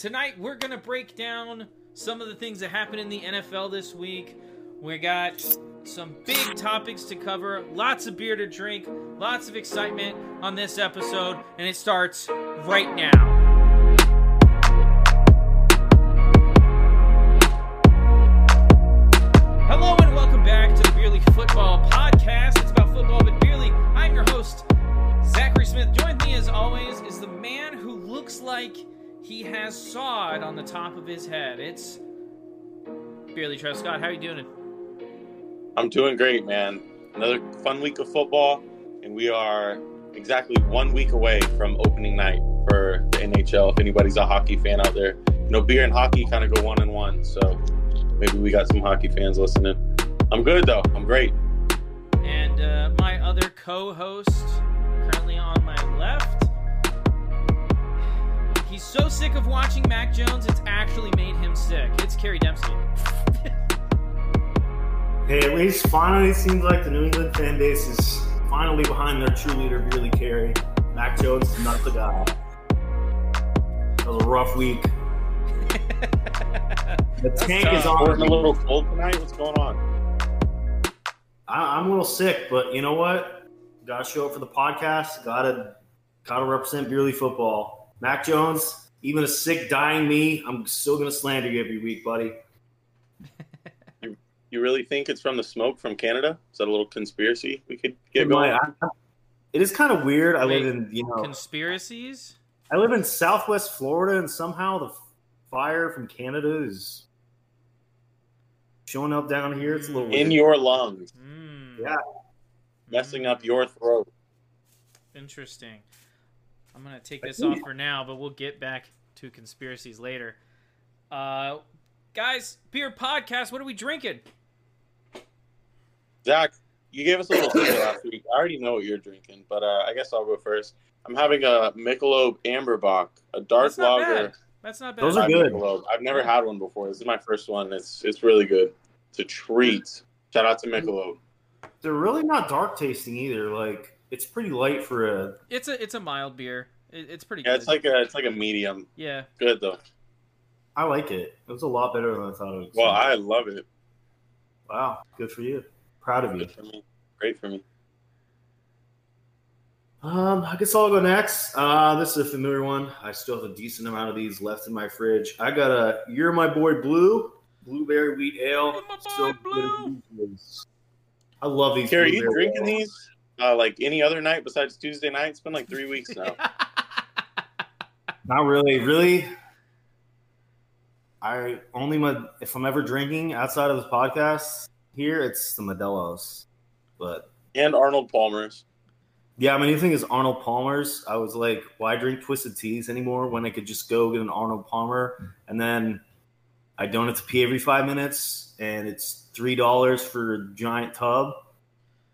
tonight we're gonna break down some of the things that happened in the NFL this week. We got some big topics to cover, lots of beer to drink, lots of excitement on this episode, and it starts right now. He has sod on the top of his head. It's Beerly Scott. How are you doing? I'm doing great, man. Another fun week of football, and we are exactly one week away from opening night for the NHL. If anybody's a hockey fan out there, you know, beer and hockey kind of go one and one. So maybe we got some hockey fans listening. I'm good though. I'm great. And uh, my other co-host, currently on my left, he's so sick of watching Mac Jones, it's actually made him sick. It's Kerry Dempsey. Hey, at least finally it seems like the New England fan base is finally behind their true leader, Beerly Kerry. Mac Jones is not the guy. That was a rough week. the tank is we're on. a little cold tonight. What's going on? I, I'm a little sick, but you know what? Got to show up for the podcast. Got to got to represent Beerly football. Mac Jones, even a sick, dying me, I'm still gonna slander you every week, buddy. You really think it's from the smoke from Canada? Is that a little conspiracy we could get It going? might- I- it is kind of weird. I Wait, live in you know Conspiracies? I live in Southwest Florida, and somehow the fire from Canada is showing up down here. It's a little In weird. your lungs, Mm. Yeah. messing Mm. up your throat. Interesting. I'm gonna take this off for now, but we'll get back to conspiracies later. Uh, guys, beer podcast. What are we drinking? Zach, you gave us a little teaser last week. I already know what you're drinking, but uh, I guess I'll go first. I'm having a Michelob AmberBock, a dark That's not lager. bad. That's not bad. Those are good. Michelob. I've never had one before. This is my first one. It's it's really good. It's a treat. Shout out to Michelob. They're really not dark tasting either. Like it's pretty light for a. It's a it's a mild beer. It, it's pretty Yeah, good. it's like a it's like a medium. yeah. Good though. I like it. It was a lot better than I thought it was. Well, I love it. wow, good for you. Proud of you. For me. Great for me. Um, I guess I'll go next. Uh, this is a familiar one. I still have a decent amount of these left in my fridge. I got a "You're My Boy Blue" blueberry wheat ale. You're my boy Still Blue. good. I love these. Kerry, you drinking ales. these uh, like any other night besides Tuesday night? It's been like three weeks now. Not really. Really, I only my if I'm ever drinking outside of this podcast here, it's the Modelo's. But and Arnold Palmer's. yeah, my new thing is Arnold Palmer's. I was like, why drink twisted teas anymore when I could just go get an Arnold Palmer and then I don't have to pee every five minutes and it's three dollars for a giant tub.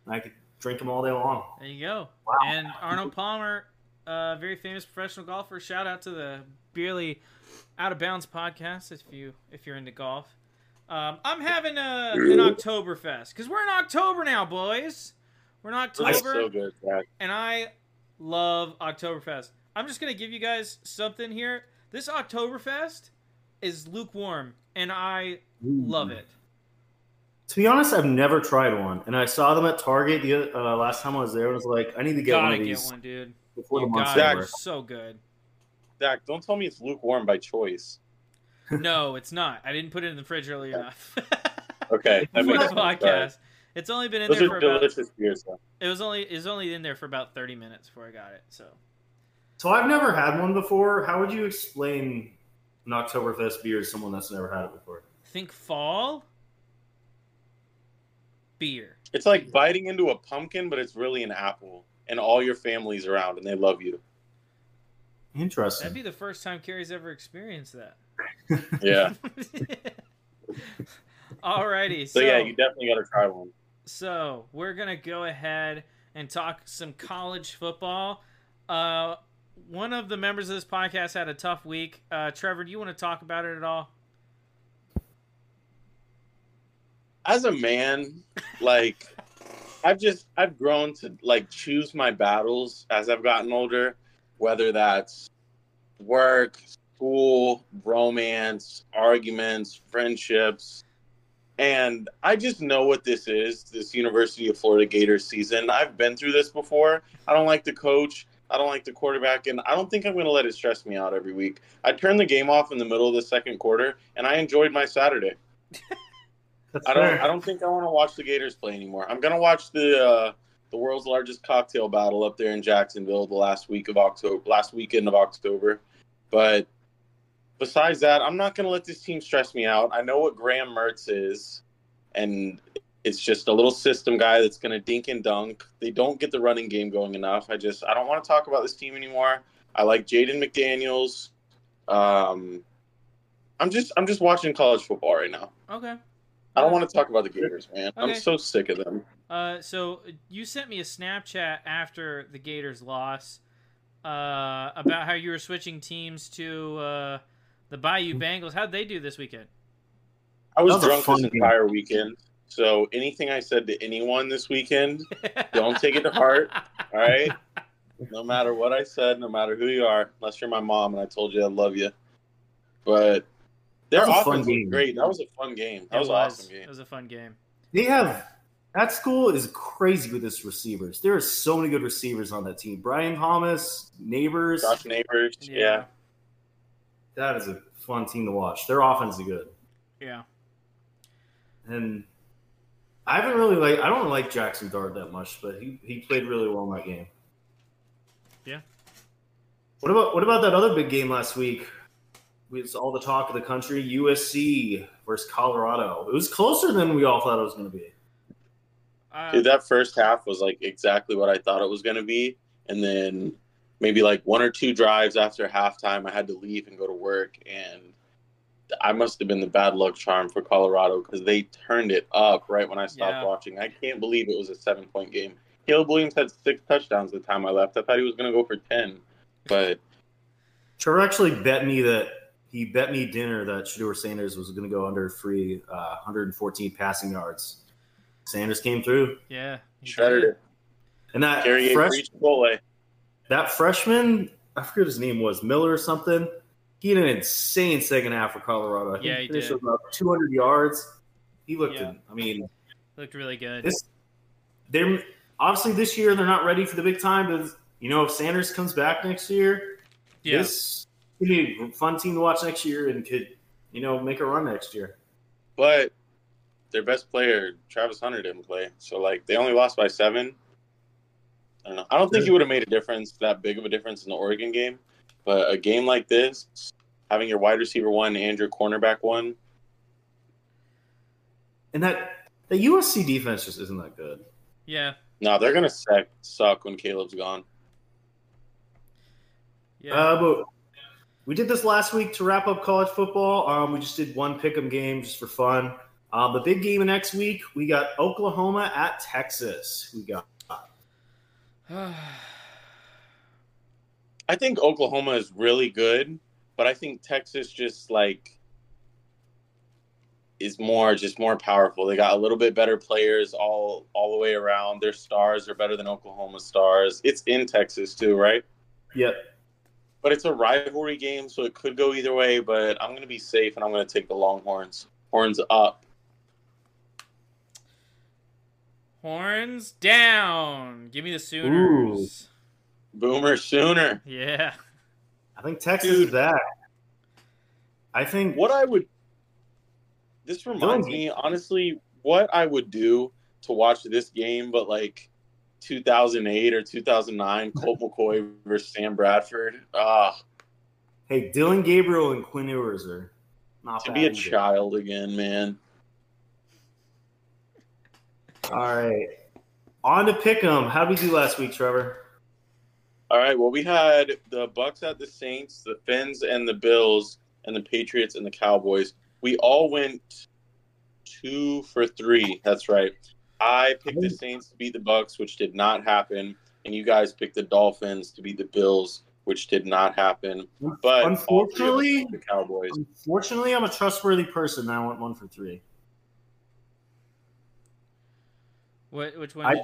And I could drink them all day long. There you go. Wow. And Arnold Palmer, uh, very famous professional golfer. Shout out to the Beerly Out of Bounds podcast if you if you're into golf. Um, I'm having a, an Oktoberfest because we're in October now, boys. We're in That's October, so good, Zach. and I love Oktoberfest. I'm just gonna give you guys something here. This Oktoberfest is lukewarm, and I love it. To be honest, I've never tried one, and I saw them at Target the uh, last time I was there. and I was like, I need to get Gotta one of get these one, dude. before the You month's got Zach. over. So good. Zach, don't tell me it's lukewarm by choice. No, it's not. I didn't put it in the fridge early enough. Okay, that makes the sense. Sorry. podcast. It's only been in Those there are for about. delicious beers, though. It was only it was only in there for about thirty minutes before I got it. So So I've never had one before. How would you explain an Oktoberfest beer to someone that's never had it before? think fall beer. It's like biting into a pumpkin, but it's really an apple, and all your family's around, and they love you. Interesting. That'd be the first time Kerry's ever experienced that. Yeah. Alrighty, So so yeah, you definitely got to try one. so we're gonna go ahead and talk some college football. Uh, one of the members of this podcast had a tough week. Uh, Trevor, do you want to talk about it at all? As a man, like I've just I've grown to like choose my battles as I've gotten older, whether that's work, school romance, arguments, friendships. And I just know what this is this University of Florida Gators season. I've been through this before. I don't like the coach. I don't like the quarterback. And I don't think I'm going to let it stress me out every week. I turned the game off in the middle of the second quarter, and I enjoyed my Saturday. That's I don't. fair. I don't think I want to watch the Gators play anymore. I'm gonna watch the uh, the world's largest cocktail battle up there in Jacksonville the last week of October, last weekend of October. But besides that, I'm not gonna let this team stress me out. I know what Graham Mertz is, and it's just a little system guy that's gonna dink and dunk. They don't get the running game going enough. I just I don't want to talk about this team anymore. I like Jaden McDaniels. Um, I'm just I'm just watching college football right now. Okay. I don't want to talk about the Gators, man. I'm so sick of them. Uh, so you sent me a Snapchat after the Gators loss uh, about how you were switching teams to uh, the Bayou Bengals. How'd they do this weekend? I was That drunk fun this game. entire weekend, so anything I said to anyone this weekend, don't take it to heart. All right, no matter what I said, no matter who you are, unless you're my mom and I told you I love you. But their That was a fun offense was game. great. That was a fun game. That It was an awesome game. It was a fun game. They have that school is crazy with its receivers. There are so many good receivers on that team. Brian Thomas, Nabers. Josh Nabers, yeah. That is a fun team to watch. Their offense is good. Yeah. And I haven't really like I don't like Jaxson Dart that much, but he, he played really well in that game. Yeah. What about what about that other big game last week? It's all the talk of the country. USC versus Colorado. It was closer than we all thought it was going to be. Uh, Dude, that first half was like exactly what I thought it was going to be, and then maybe like one or two drives after halftime, I had to leave and go to work, and I must have been the bad luck charm for Colorado because they turned it up right when I stopped Yeah. watching. I can't believe it was a seven point game. Caleb Williams had six touchdowns the time I left. I thought he was going to go for ten, but Trevor actually bet me that he bet me dinner that Shedeur Sanders was going to go under free uh, 114 passing yards. Sanders came through, yeah. he shredded did. it. and that Gary fresh, that freshman, I forget what his name was, Miller or something. He had an insane second half for Colorado. I think Yeah, he finished did. with about 200 yards. He looked. Yeah. I mean, Looked really good. this they're obviously this year they're not ready for the big time, but you know if Sanders comes back next year, yeah. this could be a fun team to watch next year and could you know make a run next year. But their best player, Travis Hunter, didn't play. So like they only lost by seven. I don't know. I don't think he would have made a difference, that big of a difference in the Oregon game. But a game like this, having your wide receiver one and your cornerback one, And that the USC defense just isn't that good. yeah. no, they're gonna suck, suck when Caleb's gone. Yeah. Uh, but we did this last week to wrap up college football. Um, we just did one pick'em game just for fun. Um, the big game of next week we got Oklahoma at Texas. We got I think Oklahoma is really good, but I think Texas just like is more just more powerful. They got a little bit better players all all the way around. Their stars are better than Oklahoma stars. It's in Texas too, right? yep. But it's a rivalry game, so it could go either way. But I'm going to be safe, and I'm going to take the Longhorns. Horns up. Horns down. Give me the Sooners. Boomer sooner. Yeah. I think Texas Dude. is back. I think What I would. This reminds me, honestly, what I would do to watch this game, but like 2008 or 2009, Colt McCoy versus Sam Bradford. Ah, hey Dillon Gabriel and Quinn Ewers are not to be a either. child again, man. All right, on to pick'em. How did we do last week, Trevor? All right. Well, we had the Bucks at the Saints, the Fins and the Bills, and the Patriots and the Cowboys. We all went two for three. That's right. I picked the Saints to beat the Bucks, which did not happen, and you guys picked the Dolphins to beat the Bills, which did not happen. But all three of us Unfortunately, the Cowboys. unfortunately, I'm a trustworthy person. and I went one for three. What? Which one? I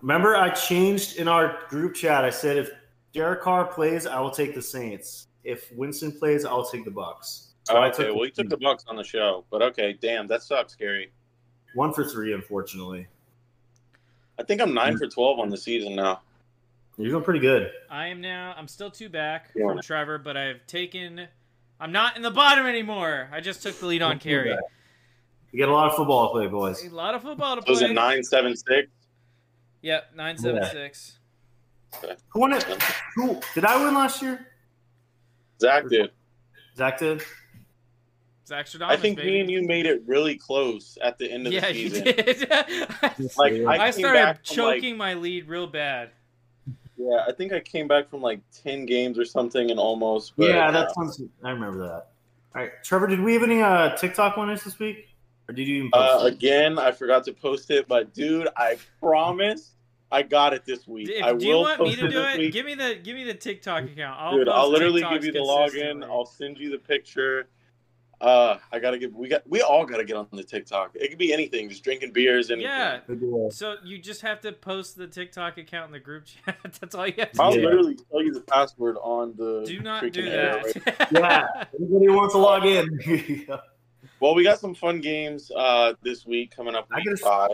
remember I changed in our group chat. I said if Derek Carr plays, I will take the Saints. if Winston plays, I'll take the Bucks. So Oh, I okay, took well, you took the Bucks on the show, but okay, damn, that sucks, Gary. One for three, unfortunately. I think I'm nine mm. for twelve on the season now. You're doing pretty good. I am now. I'm still two back Yeah. from Trevor, but I've taken. I'm not in the bottom anymore. I just took the lead on Kerry. You got a lot of football to play, boys. A lot of football to Was play. it nine seven six? Yep, nine seven six. Who won it? Who did I win last year? Zach did. Zach did. Zach Stradamus, I think baby. me and you made it really close at the end of Yeah, the you season. did. Like I, I started back from, like- choking my lead real bad. yeah, I think I came back from like ten games or something and almost. But, yeah, uh, that sounds. I remember that. All right, Trevor, did we have any uh, TikTok winners this week, or did you even post? Uh, it? again, I forgot to post it, but dude, I promise I got it this week. If, I do you will want me to it do it? week. Give me the give me the TikTok account. I'll Dude, post I'll literally TikToks give you the login. I'll send you the picture. Uh, I gotta get. We got. We all gotta get on the TikTok. It could be anything. Just drinking beers. Anything. Yeah. So you just have to post the TikTok account in the group chat. That's all you have to do. I'll do. Yeah. literally tell you the password on the. Do not freaking do air that. right Yeah. Anybody who wants to log in? Well, we got some fun games uh, this week coming up. Week gotta- five.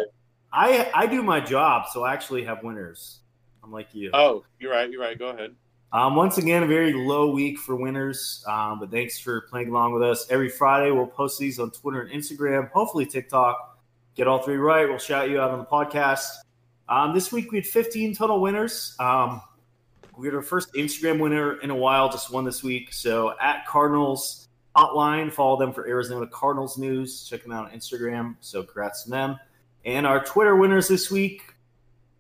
I I do my job, so I actually have winners. I'm like you. Oh, you're right. You're right. Go ahead. Um, once again, a very low week for winners, um, but thanks for playing along with us. Every Friday, we'll post these on Twitter and Instagram, hopefully TikTok. Get all three right. We'll shout you out on the podcast. Um, this week, we had 15 total winners. Um, we had our first Instagram winner in a while, just one this week. So at Cardinals Hotline, follow them for Arizona Cardinals news. Check them out on Instagram. So congrats to them. And our Twitter winners this week.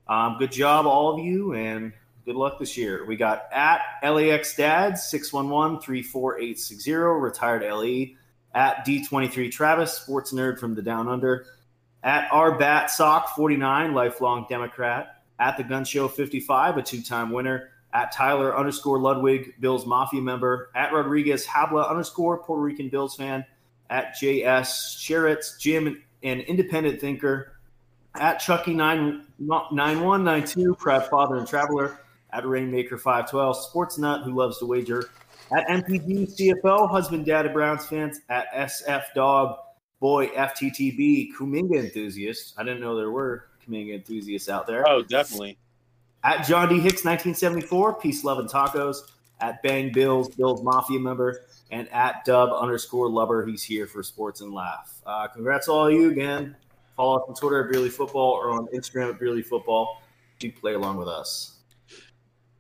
Um, good job, all of you, and good luck this year. We got at LAX Dads 611-34860, retired LE. At D23 Travis, sports nerd from the Down Under. At R Bat Sock 49, lifelong Democrat. At the Gun Show 55, a two-time winner. At Tyler underscore Ludwig, Bills Mafia member. At Rodriguez Habla underscore Puerto Rican Bills fan. At JS Sheritz, Jim, an independent thinker. At Chucky nine nine one nine two, proud father and traveler. At Rainmaker five twelve, sports nut who loves to wager. At MPG CFO, husband, dad of Browns fans. At SF Dog Boy FTTB, Kuminga enthusiast. I didn't know there were Kuminga enthusiasts out there. Oh, definitely. At John D. Hicks 1974, Peace, Love, and Tacos. At Bang Bills, Bills Mafia member. And at Dub underscore Lubber, he's here for Sports and Laugh. Uh, congrats to all of you again. Follow us on Twitter at Beerly Football or on Instagram at Beerly Football. You play along with us.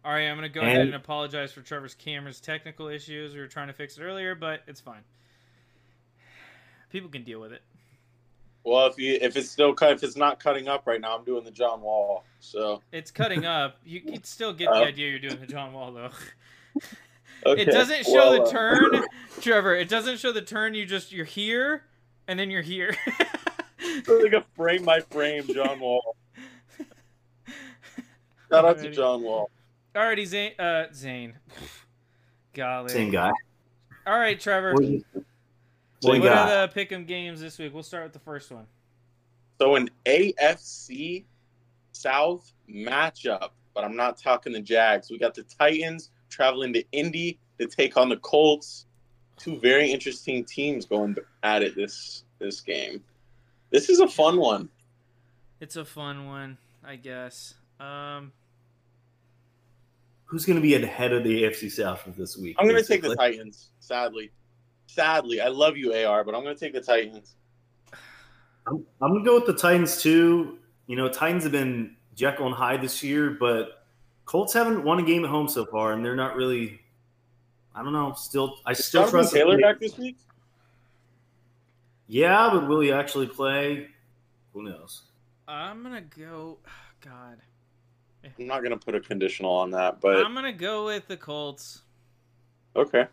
All right, I'm gonna go And- ahead and apologize for Trevor's camera's technical issues. We were trying to fix it earlier, but it's fine. People can deal with it. Well, if you if it's still cut, if it's not cutting up right now, I'm doing the John Wall. So It's cutting up. You can still get the Oh. idea you're doing the John Wall though. okay. It doesn't show Well, the uh, turn, Trevor. It doesn't show the turn. You just you're here, and then you're here. It's like a frame by frame John Wall. Shout out to John Wall. Alrighty, Zane. Uh, Zane. Golly. Same guy. All right, Trevor. What do you, So what do What are the pick'em games this week? We'll start with the first one. So an AFC South matchup, but I'm not talking the Jags. We got the Titans traveling to Indy to take on the Colts. Two very interesting teams going at it this this game. This is a fun one. It's a fun one, I guess. Um, Who's going to be ahead of the AFC South this week? I'm going to take the? Titans. Sadly, sadly, I love you, AR, but I'm going to take the Titans. I'm, I'm going to go with the Titans too. You know, Titans have been Jekyll and Hyde this year, but Colts haven't won a game at home so far, and they're not really. I don't know. Still, I Is still Jonathan trust Taylor back this week? Yeah, but will he actually play? Who knows? I'm gonna go. God, I'm not going to put a conditional on that, but I'm gonna go with the Colts. okay.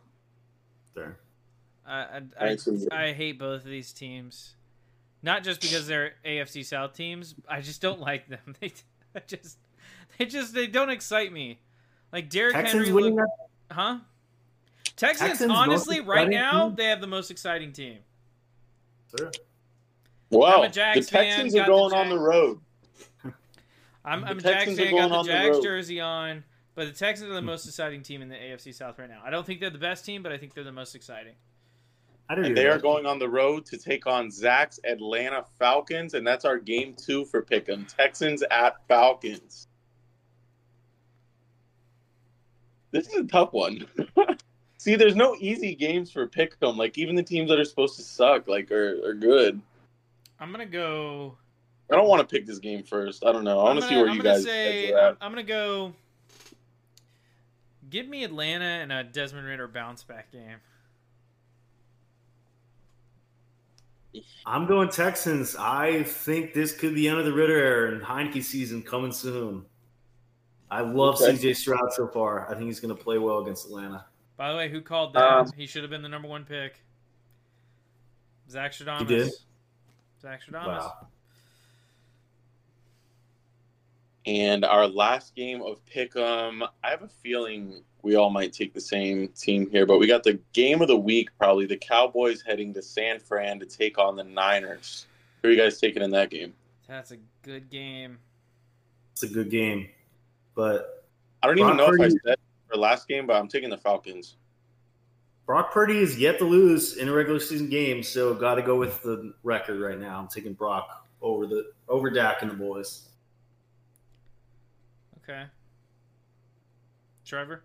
There. I I, I I hate both of these teams, not just because they're AFC South teams. I just don't like them. They I just they just they don't excite me. Like Derrick Texans Henry, winning that. huh? Texans, Texans honestly, right now team? they have the most exciting team. Sure. Well, I'm a Jags the Texans got are the going on the road. I'm, The I'm a Jags Texans are fan. Got the the Jags road. jersey on. But the Texans are the hmm. most exciting team in the AFC South right now. I don't think they're the best team, but I think they're the most exciting. I don't And they are going on the road to take on Zach's Atlanta Falcons, and that's our game two for Pick'em. Texans at Falcons. This is a tough one. See, there's no easy games for Pick'em. Like even the teams that are supposed to suck, like are, are good. I'm gonna go. I don't want to pick this game first. I don't know. I want to see where I'm you gonna guys say. heads are. I'm gonna go. Give me Atlanta and a Desmond Ridder bounce back game. I'm going Texans. I think this could be the end of the Ridder era and Heinicke season coming soon. I love Okay. CJ Stroud so far. I think he's going to play well against Atlanta. By the way, who called that? Um, he should have been the number one pick. Zach Stradamus. He did? Zach Stradamus. Wow. And our last game of Pick'em, I have a feeling we all might take the same team here, but we got the game of the week, probably the Cowboys heading to San Fran to take on the Niners. Who are you guys taking in that game? That's a good game. It's a good game. But I don't even Brock know if I said for last game, but I'm taking the Falcons. Brock Purdy is yet to lose in a regular season game, so got to go with the record right now. I'm taking Brock over the over Dak and the boys. Okay. Trevor?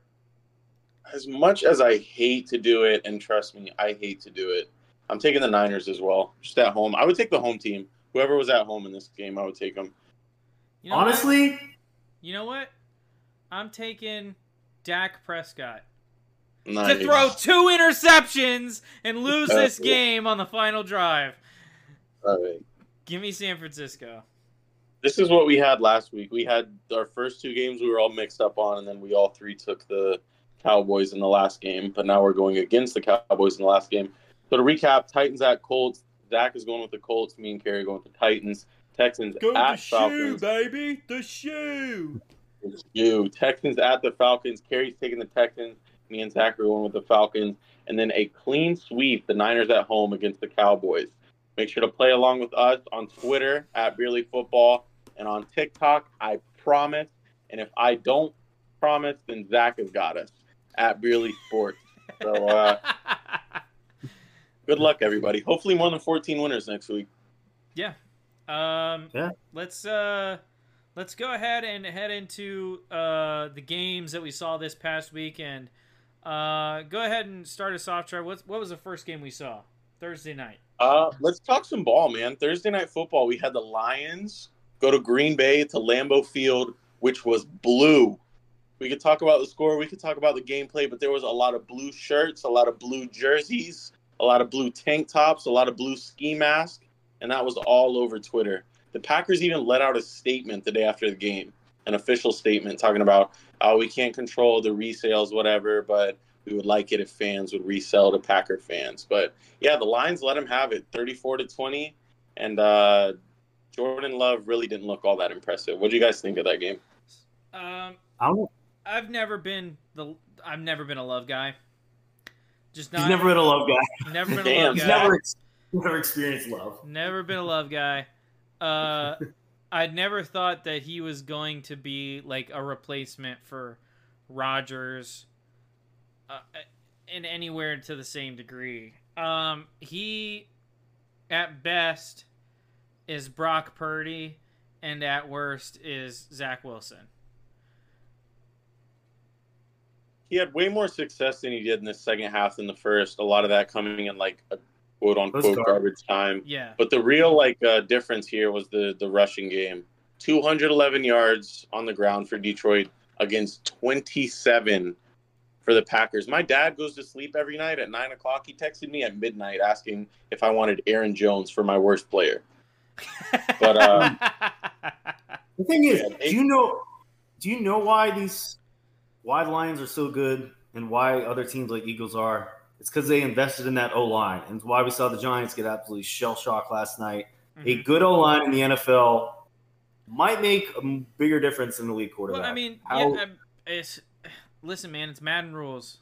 As much as I hate to do it, and trust me, I hate to do it, I'm taking the Niners as well. Just at home. I would take the home team. Whoever was at home in this game, I would take them. You know what? Honestly, You know what? I'm taking Dak Prescott. Nice. To throw two interceptions and lose this game on the final drive. All right. Give me San Francisco. This is what we had last week. We had our first two games we were all mixed up on, and then we all three took the Cowboys in the last game. But now we're going against the Cowboys in the last game. So to recap, Titans at Colts. Zach is going with the Colts. Me and Kerry going with the Titans. Texans at Falcons. baby. The shoe. Texans at the Falcons. Kerry's taking the Texans. Me and Zach are going with the Falcons. And then a clean sweep, the Niners at home against the Cowboys. Make sure to play along with us on Twitter at Beerly Football and on TikTok. I promise. And if I don't promise, then Zach has got us at Beerly Sports. So uh, good luck, everybody. Hopefully, more than 14 winners next week. yeah. Um, Yeah. Let's uh, let's go ahead and head into uh, the games that we saw this past weekend. Uh, go ahead and start us off, Trevor. What what was the first game we saw Thursday night? Uh, let's talk some ball, man. Thursday night football, we had the Lions go to Green Bay to Lambeau Field, which was blue. We could talk about the score, we could talk about the gameplay, but there was a lot of blue shirts, a lot of blue jerseys, a lot of blue tank tops, a lot of blue ski masks, and that was all over Twitter. The Packers even let out a statement the day after the game, an official statement talking about, oh, we can't control the resales, whatever, but we would like it if fans would resell to Packer fans. But yeah, the Lions let him have it, 34 to 20, and uh, Jordan Love really didn't look all that impressive. What do you guys think of that game? Um, I'm, I've never been the I've never been a love guy. Just not. he's never been a love guy. never been a love He's guy. never, ex- never experienced love. Never been a love guy. Uh, I'd never thought that he was going to be like a replacement for Rodgers, uh, in anywhere to the same degree. Um, he, at best, is Brock Purdy, and at worst is Zach Wilson. He had way more success than he did in the second half than the first. A lot of that coming in like a quote unquote garbage time. Yeah, But the real like uh, difference here was the the rushing game. 211 yards on the ground for Detroit against 27 for the Packers. My dad goes to sleep every night at nine o'clock. He texted me at midnight asking if I wanted Aaron Jones for my worst player. But, uh, The thing is, Yeah, they- do you know? Do you know why these why the Lions are so good and why other teams like Eagles are? It's because they invested in that O line, and it's why we saw the Giants get absolutely shell shocked last night. A Mhm. good O line in the NFL might make a bigger difference than the league quarterback. Well, I mean, How- yeah, it's listen, man, it's Madden rules.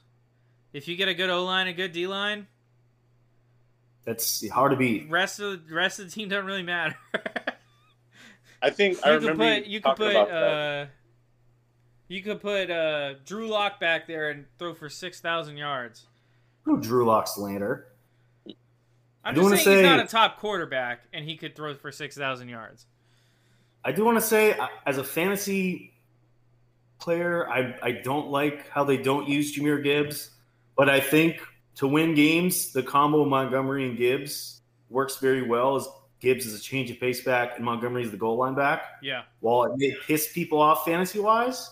If you get a good O line, a good D line, that's hard to beat. rest of the rest of the team doesn't really matter. I think I you could remember put you you could put about that. uh, You could put uh, Drew Lock back there and throw for six thousand yards. Who Drew Lock slander? I'm I do just wanna saying he's say- not a top quarterback, and he could throw for six thousand yards. I do want to say, uh, as a fantasy player, I, I don't like how they don't use Jahmyr Gibbs, but I think to win games, the combo of Montgomery and Gibbs works very well. As Gibbs is a change of pace back, and Montgomery is the goal line back. Yeah. While it may piss people off fantasy wise,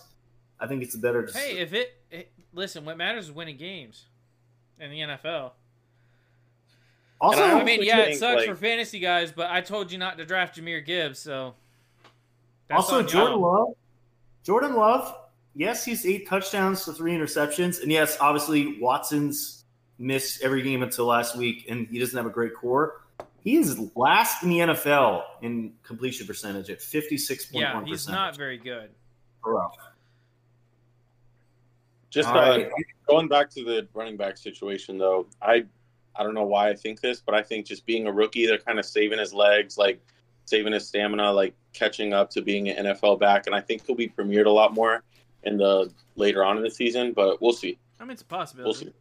I think it's a better. Hey, if it, it listen, what matters is winning games in the NFL. also, And I mean, yeah, it sucks like- for fantasy guys, but I told you not to draft Jahmyr Gibbs, so. that's also Jordan. Love. Jordan Love. Yes, he's eight touchdowns to three interceptions, and yes, obviously Watson's missed every game until last week, and he doesn't have a great core. He is last in the NFL in completion percentage at fifty six point one. point Yeah, he's not very good. Just uh, right. going back to the running back situation, though, I I don't know why I think this, but I think just being a rookie, they're kind of saving his legs, like saving his stamina, like catching up to being an NFL back, and I think he'll be premiered a lot more in the later on in the season. But we'll see. I mean, it's a We'll possibility. see.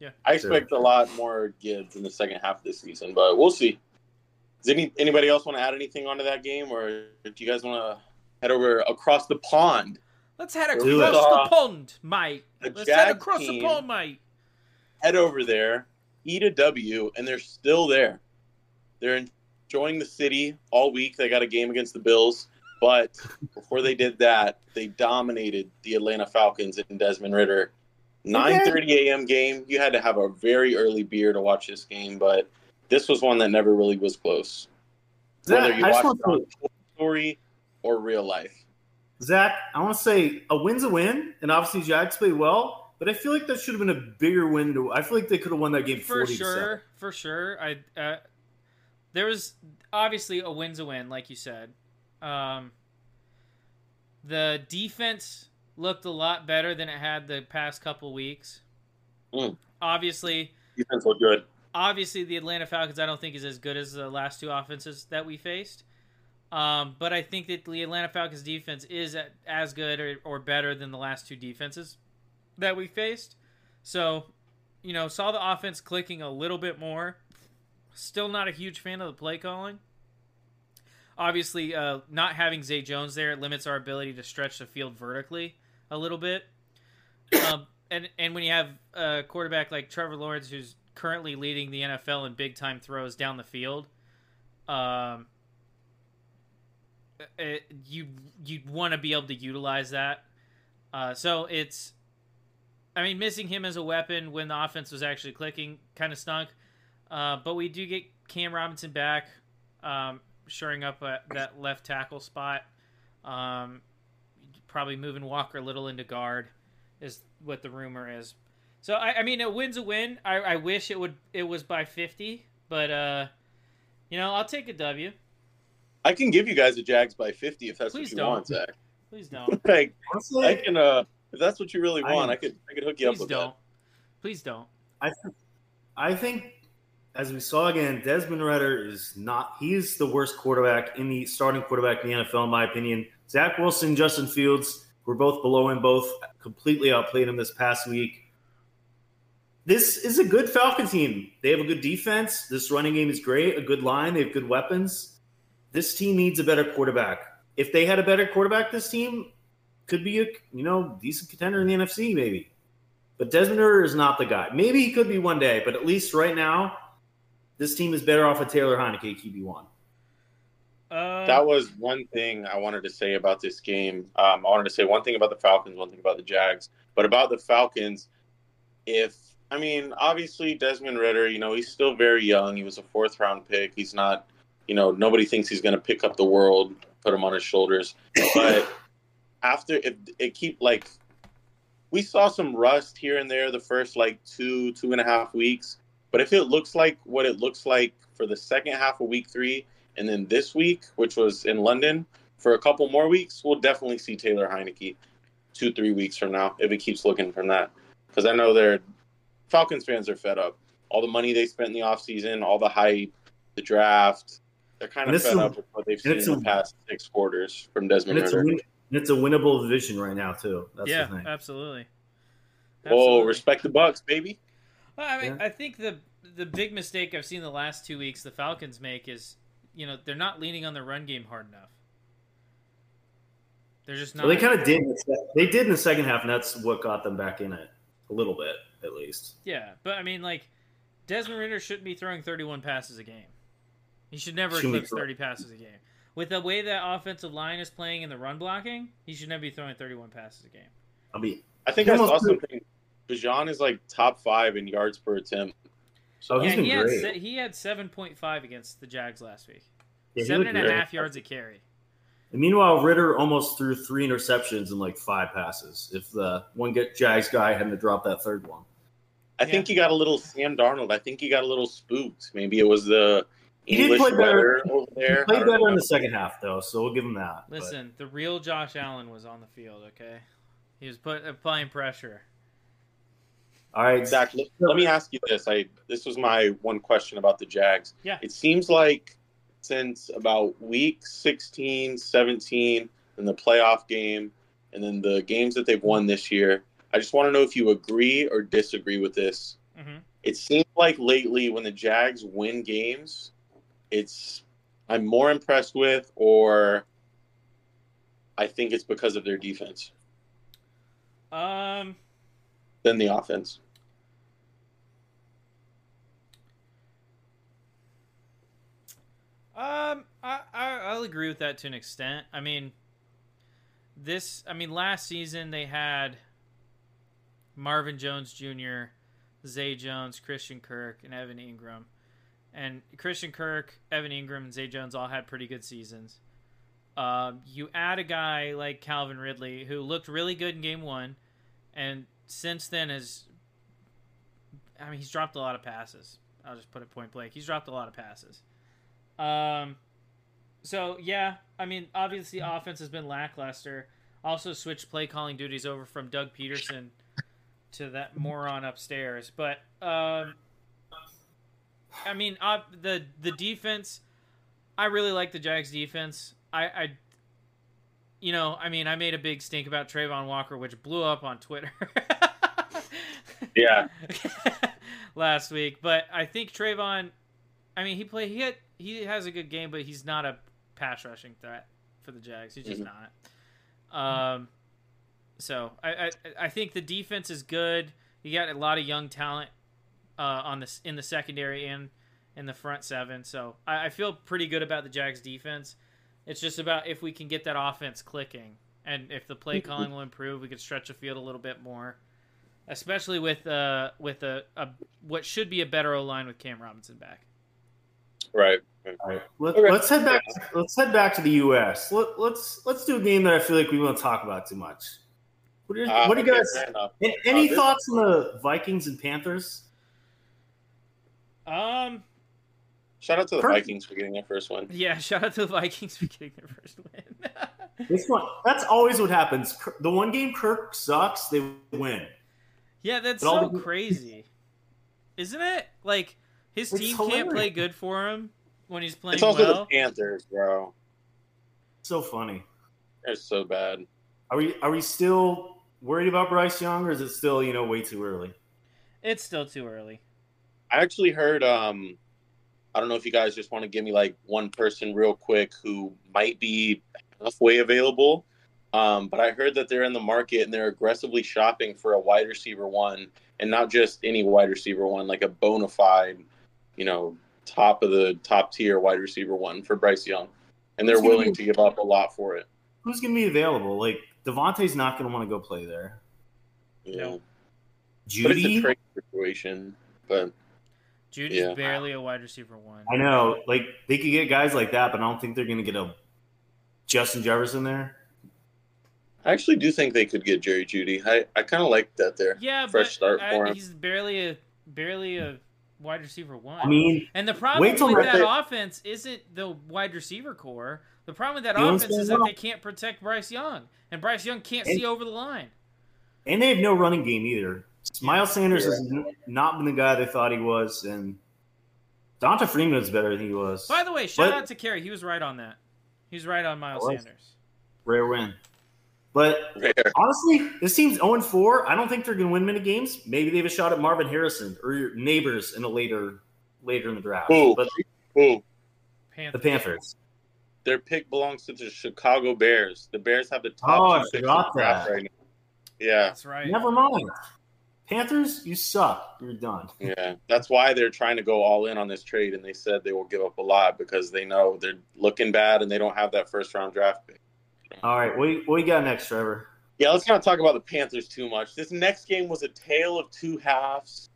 Yeah. I expect a lot more Gibbs in the second half of the season, but we'll see. Does any anybody else want to add anything onto that game, or do you guys want to head over across the pond? Let's head across Do it. the pond, mate. The Let's head Jag across the pond, mate. head over there, eat a W, and they're still there. They're enjoying the city all week. They got a game against the Bills, but before they did that, they dominated the Atlanta Falcons and Desmond Ridder. 9:30 a.m. game. You had to have a very early beer to watch this game, but this was one that never really was close. Zach, Whether you I just watched want it to, story or real life. Zach, I want to say a win's a win, and obviously Jags played well, but I feel like that should have been a bigger win. To, I feel like they could have won that game For forty to sure, for sure. I uh, there was obviously a win's a win, like you said. Um, the defense looked a lot better than it had the past couple weeks. Mm. Obviously, Defense looked good. obviously the Atlanta Falcons I don't think is as good as the last two offenses that we faced. Um, but I think that the Atlanta Falcons defense is at, as good or, or better than the last two defenses that we faced. So, you know, saw the offense clicking a little bit more. Still not a huge fan of the play calling. Obviously, uh, not having Zay Jones there limits our ability to stretch the field vertically a little bit. Um, and and when you have a quarterback like Trevor Lawrence, who's currently leading the NFL in big time throws down the field, um, it, you you'd want to be able to utilize that. Uh, so it's, I mean, missing him as a weapon when the offense was actually clicking kind of stunk. Uh, but we do get Cam Robinson back, um, shoring up at that left tackle spot. Um, probably moving Walker a little into guard is what the rumor is. So I, I mean, a win's a win. I, I wish it would it was by fifty, but uh, you know, I'll take a W. I can give you guys a Jags by 50 if that's Please what you don't. want, Zach. Please don't. Like, Honestly, I can uh if that's what you really want, I, could I could hook you up Please with don't. Please don't. I, th- I think, as we saw again, Desmond Ridder is not. He's the worst quarterback in the starting quarterback in the NFL, in my opinion. Zach Wilson, Justin Fields were both below him. Both completely outplayed him this past week. This is a good Falcon team. They have a good defense. This running game is great. A good line. They have good weapons. This team needs a better quarterback. If they had a better quarterback, this team could be a you know decent contender in the NFC, maybe. But Desmond Ridder is not the guy. Maybe he could be one day, but at least right now, this team is better off with Taylor Heinicke QB one. That was one thing I wanted to say about this game. Um, I wanted to say one thing about the Falcons, one thing about the Jags, but about the Falcons, if I mean, obviously Desmond Ridder, you know, he's still very young. He was a fourth round pick. He's not, you know, nobody thinks he's going to pick up the world, put him on his shoulders. But after if it keep like, we saw some rust here and there the first like two two and a half weeks. But if it looks like what it looks like for the second half of week three, and then this week, which was in London, for a couple more weeks, we'll definitely see Taylor Heinicke two, three weeks from now if it keeps looking from that. Because I know they're Falcons fans are fed up. All the money they spent in the offseason, all the hype, the draft, they're kind of it's fed a- up with what they've seen it's in a- the past six quarters from Desmond it's a Ridder. win, It's a winnable division right now too. That's yeah, the thing. absolutely. Oh, respect the Bucks, baby. Well, I mean, Yeah. I think the the big mistake I've seen the last two weeks the Falcons make is, you know, they're not leaning on the run game hard enough. They're just not. Well, they kind of did. in the sec- They did in the second half, and that's what got them back in it a little bit, at least. yeah, but I mean, like, Desmond Ridder shouldn't be throwing 31 passes a game. He should never Shouldn't eclipse throw- 30 passes a game. With the way that offensive line is playing in the run blocking, he should never be throwing 31 passes a game. I mean, I think He I saw something. Bijan is like top five in yards per attempt. Oh, he's yeah, been he had great. se- he had 7.5 against the Jags last week. yeah, he Seven looked and a half yards a carry. And meanwhile, Ridder almost threw three interceptions in like five passes. If the one get Jags guy hadn't dropped that third one, I think he got a little Sam Darnold. I think he got a little spooked. Maybe it was the He did English play better. over he there. I played better know. in the second half though, so we'll give him that. But- Listen, the real Josh Allen was on the field. Okay, he was put applying pressure. All right, Zach, let, let me ask you this. I this was my one question about the Jags. Yeah. It seems like since about week 16, 17, in the playoff game, and then the games that they've won this year, I just want to know if you agree or disagree with this. hmm It seems like lately when the Jags win games, it's I'm more impressed with, or I think it's because of their defense Um, than the offense. um, I, I I'll agree with that to an extent. I mean, this. I mean, last season they had Marvin Jones Jr., Zay Jones, Christian Kirk, and Evan Engram. And Christian Kirk, Evan Engram, and Zay Jones all had pretty good seasons. Um, you add a guy like Calvin Ridley, who looked really good in game one, and since then has. I mean, he's dropped a lot of passes. I'll just put it point blank. He's dropped a lot of passes. Um, so yeah, I mean, obviously, offense has been lackluster. Also, switched play calling duties over from Doug Pederson to that moron upstairs. But um, I mean, uh, the the defense. I really like the Jags defense. I, I, you know, I mean, I made a big stink about Travon Walker, which blew up on Twitter. Yeah. last week, but I think Travon. I mean, he play he had, he has a good game, but he's not a pass rushing threat for the Jags. He's just Mhm. not. Um, so I, I I think the defense is good. You got a lot of young talent uh, on this in the secondary and in the front seven. So I, I feel pretty good about the Jags defense. It's just about if we can get that offense clicking, and if the play calling will improve, we could stretch the field a little bit more, especially with uh with a, a what should be a better O line with Cam Robinson back. Right. All right, let, Okay. let's head back. Let's head back to the U.S. Let, let's let's do a game that I feel like we won't talk about too much. What do you, Uh, what do you guys? fair Any Uh, thoughts on the Vikings and Panthers? Um, Shout out to the Perfect. Vikings for getting their first win. yeah, shout out to the Vikings for getting their first win. This one, that's always what happens. The one game Kirk sucks, they win. yeah, that's But so the- crazy, isn't it? Like his It's team can't play good for him when he's playing It's also well. the Panthers, bro. So funny. They're so bad. Are we are we still worried about Bryce Young, or is it still you know way too early? It's still too early. I actually heard. Um, I don't know if you guys just want to give me like one person real quick who might be halfway available. Um, but I heard that they're in the market and they're aggressively shopping for a wide receiver one, and not just any wide receiver one, like a bona fide, you know, top of the top tier wide receiver one for Bryce Young, and they're Who's willing be- to give up a lot for it. Who's going to be available? Like Devontae's not going to want to go play there. You No. know? But it's a trade situation. But Jeudy's Yeah. barely a wide receiver one. I know. Like they could get guys like that, but I don't think they're going to get a Justin Jefferson there. I actually do think they could get Jerry Jeudy. I, I kind of like that there. Yeah, Fresh but start I- for him. he's barely a barely a wide receiver one. I mean, and the problem wait till with that they- offense isn't the wide receiver core. The problem with that You offense is that on? they can't protect Bryce Young, and Bryce Young can't And- see over the line. and they have no running game either. Miles Sanders Yeah. has not been the guy they thought he was, and Donta Freeman is better than he was. By the way, shout But- out to Kerry. He was right on that. He's right on Miles Sanders. Rare win. But Rare. honestly, this team's 0 4. I don't think they're going to win many games. Maybe they have a shot at Marvin Harrison or your neighbors in a later later in the draft. Who? But Ooh, the Panthers. their pick belongs to the Chicago Bears. The Bears have the top Oh, I picks in the draft that. right now. Yeah, That's right. Never mind. Panthers, you suck. You're done. yeah. That's why they're trying to go all in on this trade, and they said they will give up a lot because they know they're looking bad and they don't have that first round draft pick. All right, what, what you got next, Trevor? Yeah, let's not talk about the Panthers too much. This next game was a tale of two halves.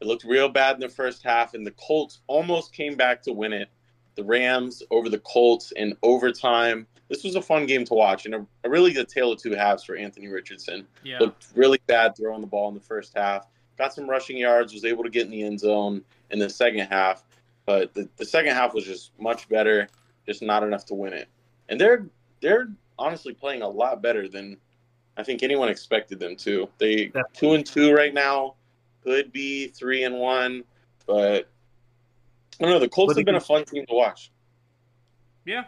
It looked real bad in the first half, and the Colts almost came back to win it. The Rams over the Colts in overtime. This was a fun game to watch, and a, a really good tale of two halves for Anthony Richardson. Yeah. Looked really bad throwing the ball in the first half. Got some rushing yards, was able to get in the end zone in the second half, but the, the second half was just much better, just not enough to win it. And they're they're honestly playing a lot better than I think anyone expected them to. They Definitely. two and two right now, could be three and one, but I don't know. The Colts have been a fun team to watch. Yeah.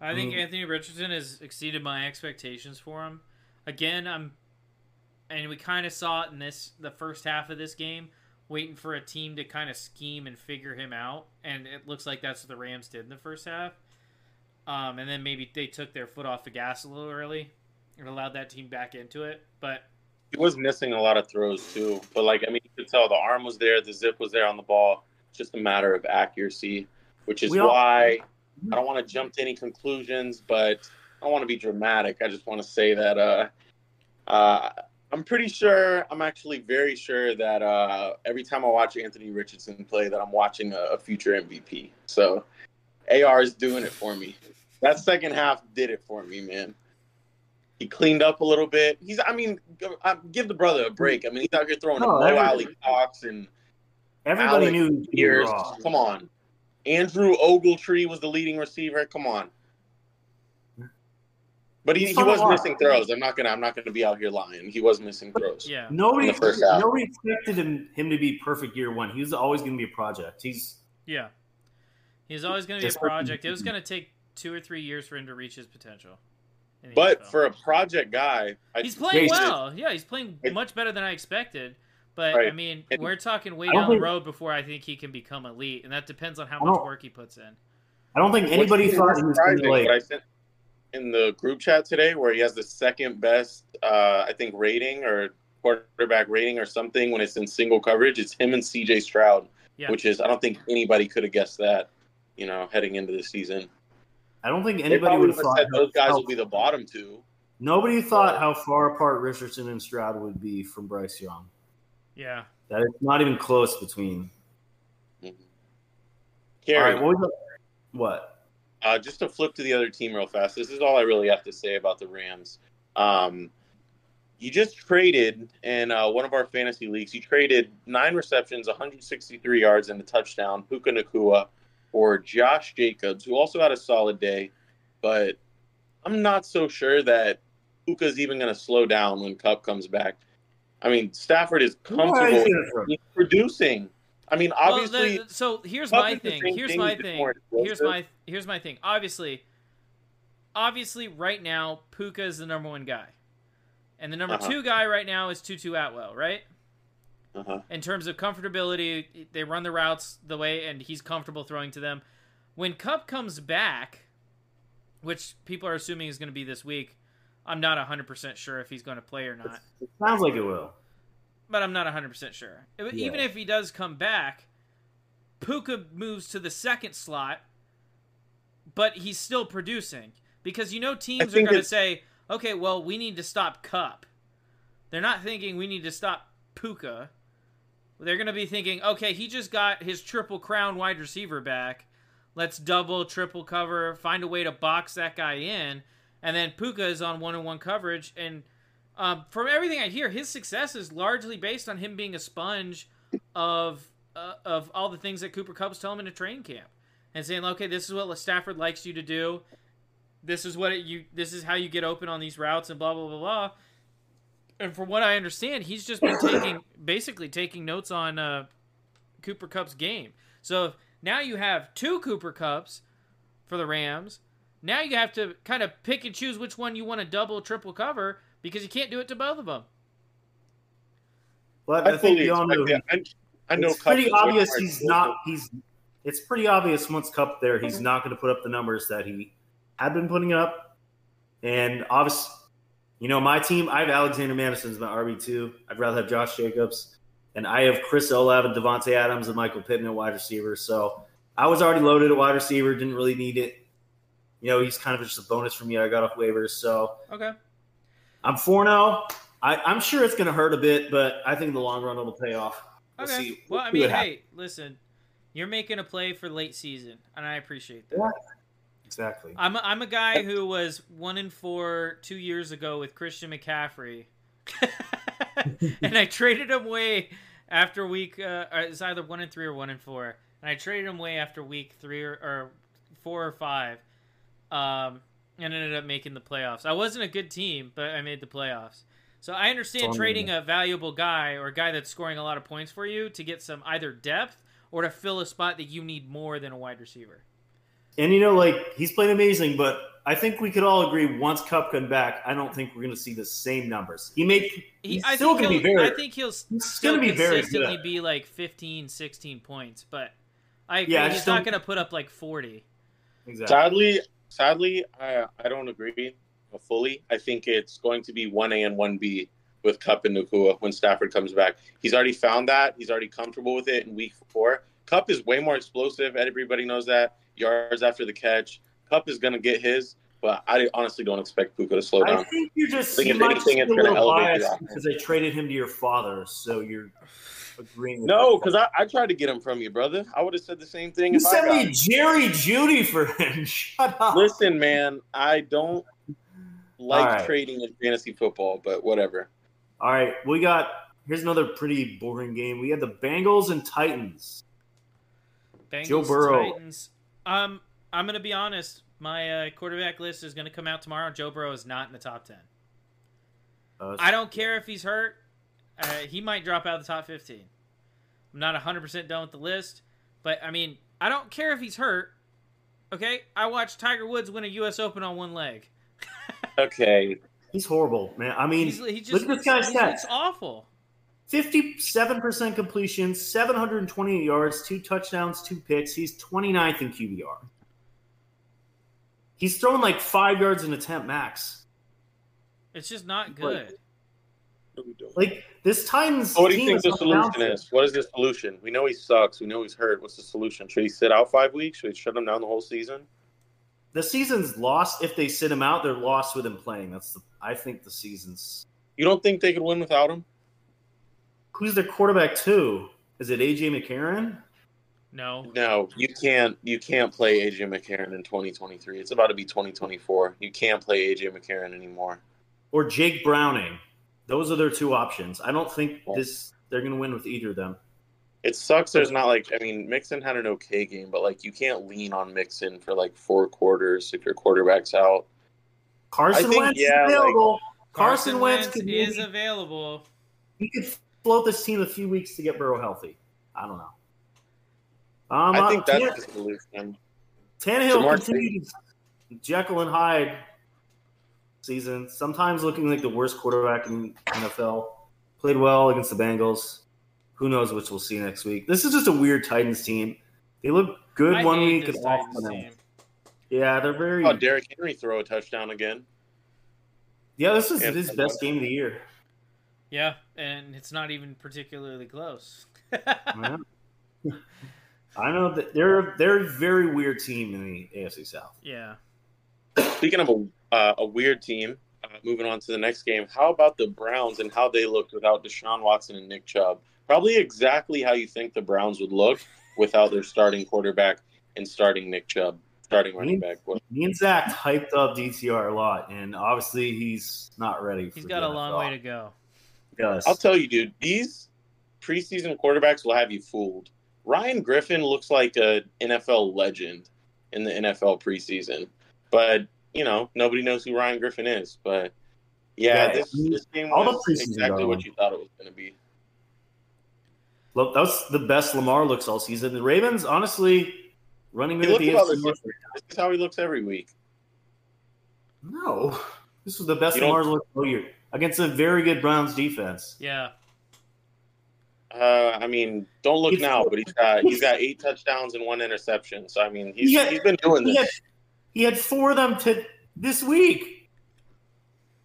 I think Mm. Anthony Richardson has exceeded my expectations for him. Again, I'm and we kind of saw it in this the first half of this game, waiting for a team to kind of scheme and figure him out, and it looks like that's what the Rams did in the first half. Um, and then maybe they took their foot off the gas a little early and allowed that team back into it. But He was missing a lot of throws too, but like I mean, you could tell the arm was there, the zip was there on the ball. It's just a matter of accuracy, which is We all- why I don't want to jump to any conclusions, but I don't want to be dramatic. I just want to say that uh, uh, I'm pretty sure, I'm actually very sure that uh, every time I watch Anthony Richardson play, that I'm watching a, a future MVP. So AR is doing it for me. That second half did it for me, man. He cleaned up a little bit. He's, I mean, uh, give the brother a break. I mean, he's out here throwing No, no, every- alley cocks and Everybody Alex knew he was Pierce. Come on. Andrew Ogletree was the leading receiver. Come on. But he, he was watch. missing throws. I'm not gonna I'm not gonna be out here lying. He was missing throws. yeah, Nobody, first nobody expected him, him to be perfect year one. He was always going to be a project. He's yeah, he's always going to be a project. It was going to take two or three years for him to reach his potential. But NFL. for a project guy, I, He's playing Jason- well. Yeah, he's playing It- much better than I expected. But Right. I mean, And- we're talking way I don't down the road before I think he can become elite, and that depends on how much work he puts in. I don't think anybody thought he was going to what I like. sent in the group chat today, where he has the second best, uh, I think, rating or quarterback rating or something when it's in single coverage. It's him and C.J. Stroud, Yeah. which is I don't think anybody could have guessed that. You know, heading into the season, I don't think anybody would would have have thought said those guys how- will be the bottom two. Nobody thought how far apart Richardson and Stroud would be from Bryce Young. Yeah. That is not even close between. All Kerry, right, what? Was the, what? Uh, just to flip to the other team real fast. This is all I really have to say about the Rams. Um, you just traded in uh, one of our fantasy leagues. You traded nine receptions, 163 yards, and a touchdown. Puka Nacua for Josh Jacobs, who also had a solid day, but I'm not so sure that Puka's even going to slow down when Kupp comes back. I mean, Stafford is comfortable. he gonna throw? He's producing. I mean, Well, obviously, the- so here's my thing. Here's thing, my thing. more Here's my here's my thing. Obviously, obviously, right now Puka is the number one guy, and the number Uh-huh. two guy right now is Tutu Atwell, right? uh-huh. in terms of comfortability, they run the routes the way, and he's comfortable throwing to them. When Kupp comes back, which people are assuming is going to be this week, I'm not 100% sure if he's going to play or not, It sounds like it will. but I'm not 100% sure. Yeah. Even if he does come back, Puka moves to the second slot, but he's still producing. Because you know teams are going to say, okay, well, we need to stop Kupp. They're not thinking we need to stop Puka. They're going to be thinking, okay, he just got his triple crown wide receiver back. Let's double, triple cover, find a way to box that guy in. And then Puka is on one on one coverage. And um, from everything I hear, his success is largely based on him being a sponge of uh, of all the things that Cooper Cubs tell him in a training camp, and saying, "Okay, this is what Stafford likes you to do. This is what it, you. This is how you get open on these routes, and blah blah blah blah." And from what I understand, he's just been taking basically taking notes on uh, Cooper Kupp's game. So now you have two Cooper Kupps for the Rams, Now you have to kind of pick and choose which one you want to double, triple cover because you can't do it to both of them. But I, I think fully we all know expect it. I, I know it's Kupp pretty obvious he's explosive. not. He's. It's pretty obvious once Kupp there, he's not going to put up the numbers that he had been putting up. And obviously, you know, my team, I have Alexander Mattison as my RB two. I'd rather have Josh Jacobs, and I have Chris Olave and Davante Adams and Michael Pittman at wide receiver. So I was already loaded at wide receiver. Didn't really need it. You know, he's kind of just a bonus for me. I got off waivers, so Okay. I'm four now. I, I'm sure it's going to hurt a bit, but I think in the long run it'll pay off. We'll Okay. see- well, I mean, hey, listen, you're making a play for late season, and I appreciate that. Yeah. Exactly. I'm a, I'm a guy who was one in four two years ago with Christian McCaffrey, and I traded him away after week. Uh, or it's either one in three or one in four, and I traded him away after week three or, or four or five, um, and ended up making the playoffs. I wasn't a good team, but I made the playoffs. So I understand Fun. trading a valuable guy or a guy that's scoring a lot of points for you to get some either depth or to fill a spot that you need more than a wide receiver. And you know, like he's playing amazing, but I think we could all agree once Kupp comes back, I don't think we're going to see the same numbers. He may he's I still think going to be he'll- very. I think he'll he's still gonna be very consistently good. be like 15, 16 points, but I agree. Yeah, I he's not don't- going to put up like 40. exactly. Sadly, sadly, I I don't agree fully. I think it's going to be one A and one B with Kupp and Nacua when Stafford comes back. He's already found that. He's already comfortable with it in week four. Kupp is way more explosive. Everybody knows that. Yards after the catch. Kupp is going to get his, but I honestly don't expect Puka to slow down. I think you're just I think if anything, it's gonna little elevate because I traded him to your father, so you're agreeing. With No, because I, I tried to get him from you, brother. I would have said the same thing you if I sent got me him. Jerry Jeudy for him. Shut up. Listen, man, I don't like All right. trading in fantasy football, but whatever. All right, we got here's another pretty boring game. We had the Bengals and Titans. Bengals, Joe Burrow. Titans. Um, I'm going to be honest. My uh, quarterback list is going to come out tomorrow. Joe Burrow is not in the top 10. Uh, I don't care if he's hurt. Uh, he might drop out of the top 15. I'm not 100% done with the list, but I mean, I don't care if he's hurt. Okay? I watched Tiger Woods win a U.S. Open on one leg. Okay. He's horrible, man. I mean, He's, he just look at this guy's stats. It's awful. 57% completion, 728 yards, two touchdowns, two picks. He's 29th in QBR. He's throwing like five yards an attempt max. It's just not good. What are we doing? Like this Titans. So what do you team think the solution is? What is the solution? We know he sucks. We know he's hurt. What's the solution? Should he sit out five weeks? Should he shut him down the whole season? The season's lost if they sit him out. They're lost with him playing. That's the. I think the season's. You don't think they could win without him? Who's their quarterback too? Is it AJ McCarron? No. No, you can't. You can't play AJ McCarron in 2023. It's about to be 2024. You can't play AJ McCarron anymore. or Jake Browning. Those are their two options. I don't think this they're going to win with either of them. It sucks. There's not like I mean, Mixon had an okay game, but like you can't lean on Mixon for like four quarters if your quarterback's out. Carson think, Wentz yeah, is like- available. Carson, Wentz, could is maybe- available. he could float this team a few weeks to get Burrow healthy. I don't know. Um, I uh, think that's Tan- the solution. Tannehill Jamar continues Jekyll and Hyde season. Sometimes looking like the worst quarterback in NFL. Played well against the Bengals. Who knows which we'll see next week. This is just a weird Titans team. They look good I one hate week this and awful Titans team. Yeah, they're very. Oh, Derrick Henry throw a touchdown again. yeah, this is Yeah, his best game of the year. Yeah, and it's not even particularly close. Yeah. I know that they're they're a very weird team in the AFC South. yeah. Speaking of a uh, a weird team, uh, moving on to the next game. How about the Browns and how they looked without Deshaun Watson and Nick Chubb? Probably exactly how you think the Browns would look without their starting quarterback and starting Nick Chubb, starting running back. Me and Zach hyped up DTR a lot, and obviously he's not ready. He's got a long NFL. way to go. Yes. I'll tell you, dude, these preseason quarterbacks will have you fooled. Ryan Griffin looks like an NFL legend in the NFL preseason, but you know nobody knows who Ryan Griffin is. But yeah, Yeah, this, I mean, this game all was preseason exactly are what you thought it was going to be. Look, that was the best Lamar looks all season. The Ravens, honestly, running He with the AFC North. This is how he looks every week. No, this was the best You don't- looked all year against a very good Browns defense. Yeah. Uh, I mean, don't look He's- now, but he's got he's got eight touchdowns and one interception. So I mean, he's He had- he's been doing He had, this. He had four of them to this week.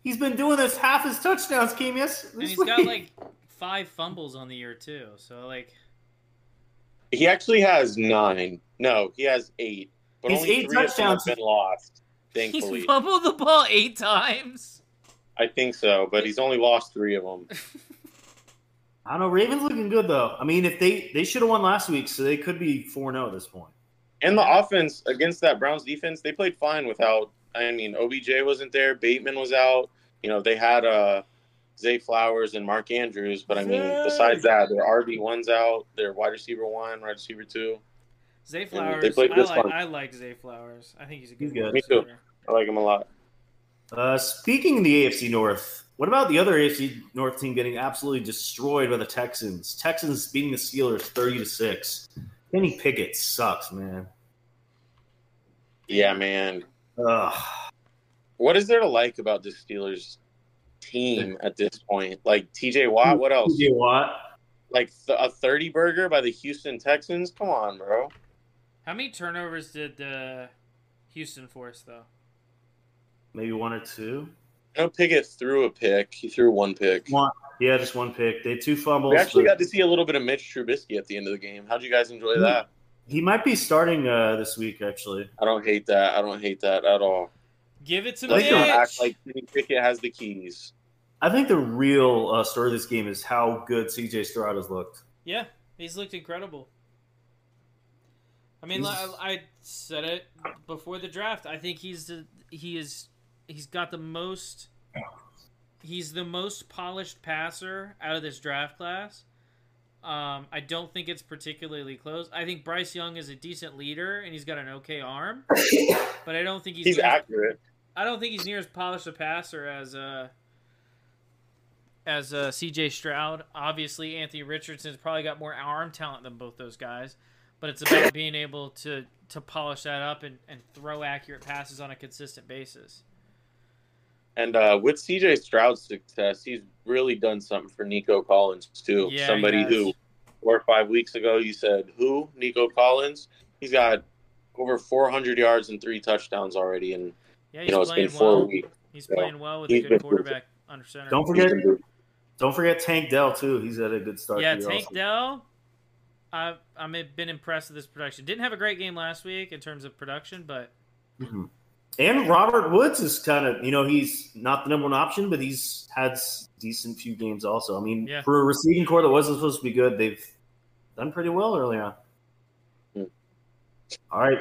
He's been doing this. Half his touchdowns came yes. And he's week. got like five fumbles on the year too. So like He actually has nine. No, he has eight, but He's only eight three of them have touchdowns. been lost. Thankfully, he's fumbled the ball eight times. I think so, but he's only lost three of them. I don't know. Ravens looking good though. I mean, if they they should have won last week, so they could be four 0 at this point. And the offense against that Browns defense, they played fine without. I mean, OBJ wasn't there, Bateman was out. You know, they had uh, Zay Flowers and Mark Andrews, but I mean, Zay. besides that, their RB one's out, their wide receiver one, wide receiver two. Zay they Flowers. played I like fun. I like Zay Flowers. I think he's a good He's good. Me too. I like him a lot. Uh, speaking of the AFC North, what about the other AFC North team getting absolutely destroyed by the Texans? Texans beating the Steelers thirty to six. Kenny Pickett sucks, man. Yeah, man. Ugh. What is there to like about this Steelers team at this point? Like TJ Watt, what else? TJ Watt. Like th- a 30 burger by the Houston Texans? Come on, bro. How many turnovers did uh, Houston force though? Maybe one or two. No Pickett threw a pick. He threw one pick. One. Yeah, just one pick. They had two fumbles. We actually but got to see a little bit of Mitch Trubisky at the end of the game. How'd you guys enjoy that? he might be starting uh, this week, actually. I don't hate that. I don't hate that at all. Give it to Let's Mitch. not act like Kenny Pickett has the keys. I think the real uh, story of this game is how good CJ Stroud has looked. Yeah, he's looked incredible. I mean, He's- I, I said it before the draft. I think he's the he is he's got the most he's the most polished passer out of this draft class. Um, I don't think it's particularly close. I think Bryce Young is a decent leader and he's got an okay arm, but I don't think he's He's near- accurate. I don't think he's near as polished a passer as uh as uh, C.J. Stroud. Obviously, Anthony Richardson's probably got more arm talent than both those guys, but it's about being able to to polish that up and, and throw accurate passes on a consistent basis. And uh, with CJ Stroud's success, he's really done something for Nico Collins too. Yeah, Somebody who four or five weeks ago you said who Nico Collins. He's got over 400 yards and three touchdowns already, and Yeah, you he's know it's playing been four well. weeks. He's so playing well with he's a been good quarterback under center. Don't forget, don't forget Tank Dell too. He's had a good start. yeah, Tank offseason. Dell. I've I've been impressed with this production. Didn't have a great game last week in terms of production, but Mhm. And Robert Woods is kind of, you know, he's not the number one option, but he's had decent few games also. I mean, Yeah. for a receiving core that wasn't supposed to be good, they've done pretty well early on. Hmm. All right.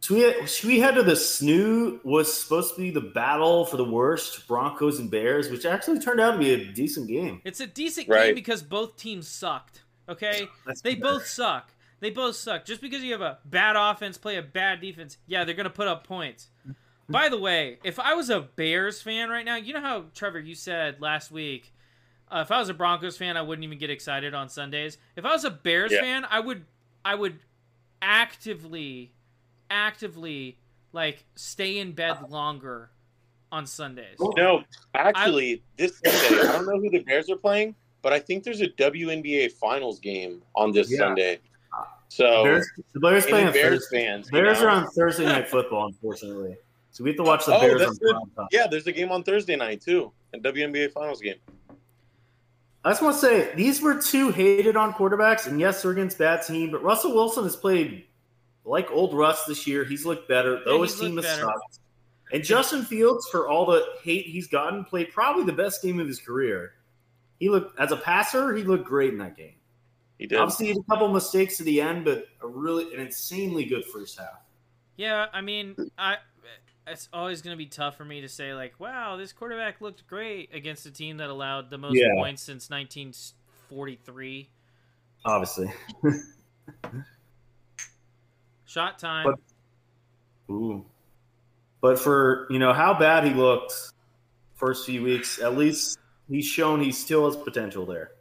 Should we, should we head to the snoo? Was supposed to be the battle for the worst Broncos and Bears, which actually turned out to be a decent game. it's a decent game because both teams sucked. Okay, That's They fair. both suck. They both suck. Just because you have a bad offense, play a bad defense, yeah, they're going to put up points. By the way, if I was a Bears fan right now, you know how, Trevor, you said last week, uh, if I was a Broncos fan, I wouldn't even get excited on Sundays. If I was a Bears Yeah. fan, I would, I would actively, actively, like, stay in bed longer on Sundays. No, actually, this Sunday, I don't know who the Bears are playing, but I think there's a WNBA Finals game on this Yeah. Sunday. So, Bears, the Bears play any on Bears Thursday. fans, you Bears know? are on Thursday night football, unfortunately. So we have to watch the Oh, Bears on that's good. prime time. Yeah, there's a game on Thursday night too, a WNBA Finals game. I just want to say these were two hated on quarterbacks, and yes, they're against bad team, but Russell Wilson has played like old Russ this year. He's looked better, though he's his team looked has better. sucked. And Justin Fields, for all the hate he's gotten, played probably the best game of his career. He looked as a passer, he looked great in that game. He did. Obviously, he had a couple mistakes to the end, but a really an insanely good first half. Yeah, I mean, I it's always going to be tough for me to say like, wow, this quarterback looked great against a team that allowed the most Yeah. points since 1943. Obviously, Shot time. But- ooh, but for you know how bad he looked first few weeks, at least he's shown he still has potential there.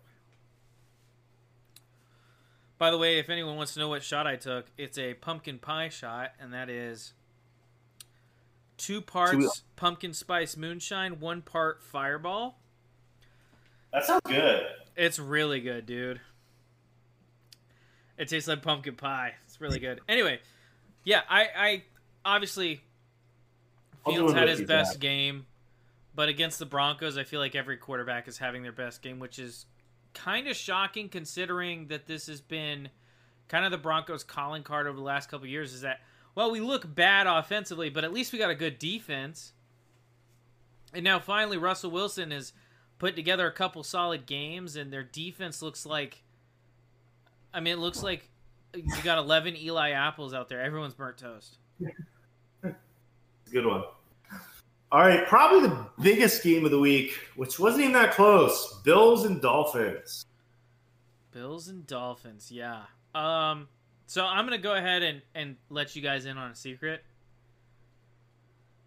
By the way, if anyone wants to know what shot I took, it's a pumpkin pie shot, and that is two parts pumpkin spice moonshine, one part fireball. That sounds good. It's really good, dude. It tastes like pumpkin pie. It's really good. Anyway, yeah, I, I obviously Fields had his best Zach. game, but against the Broncos, I feel like every quarterback is having their best game, which is kind of shocking considering that this has been kind of the Broncos' calling card over the last couple of years. Is that well, we look bad offensively, but at least we got a good defense. And now finally, Russell Wilson has put together a couple solid games, and their defense looks like. I mean, it looks like you got 11 Eli Apples out there. Everyone's burnt toast. Good one. All right, probably the biggest game of the week, which wasn't even that close. Bills and Dolphins. Bills and Dolphins, yeah. Um, so I'm gonna go ahead and, and let you guys in on a secret.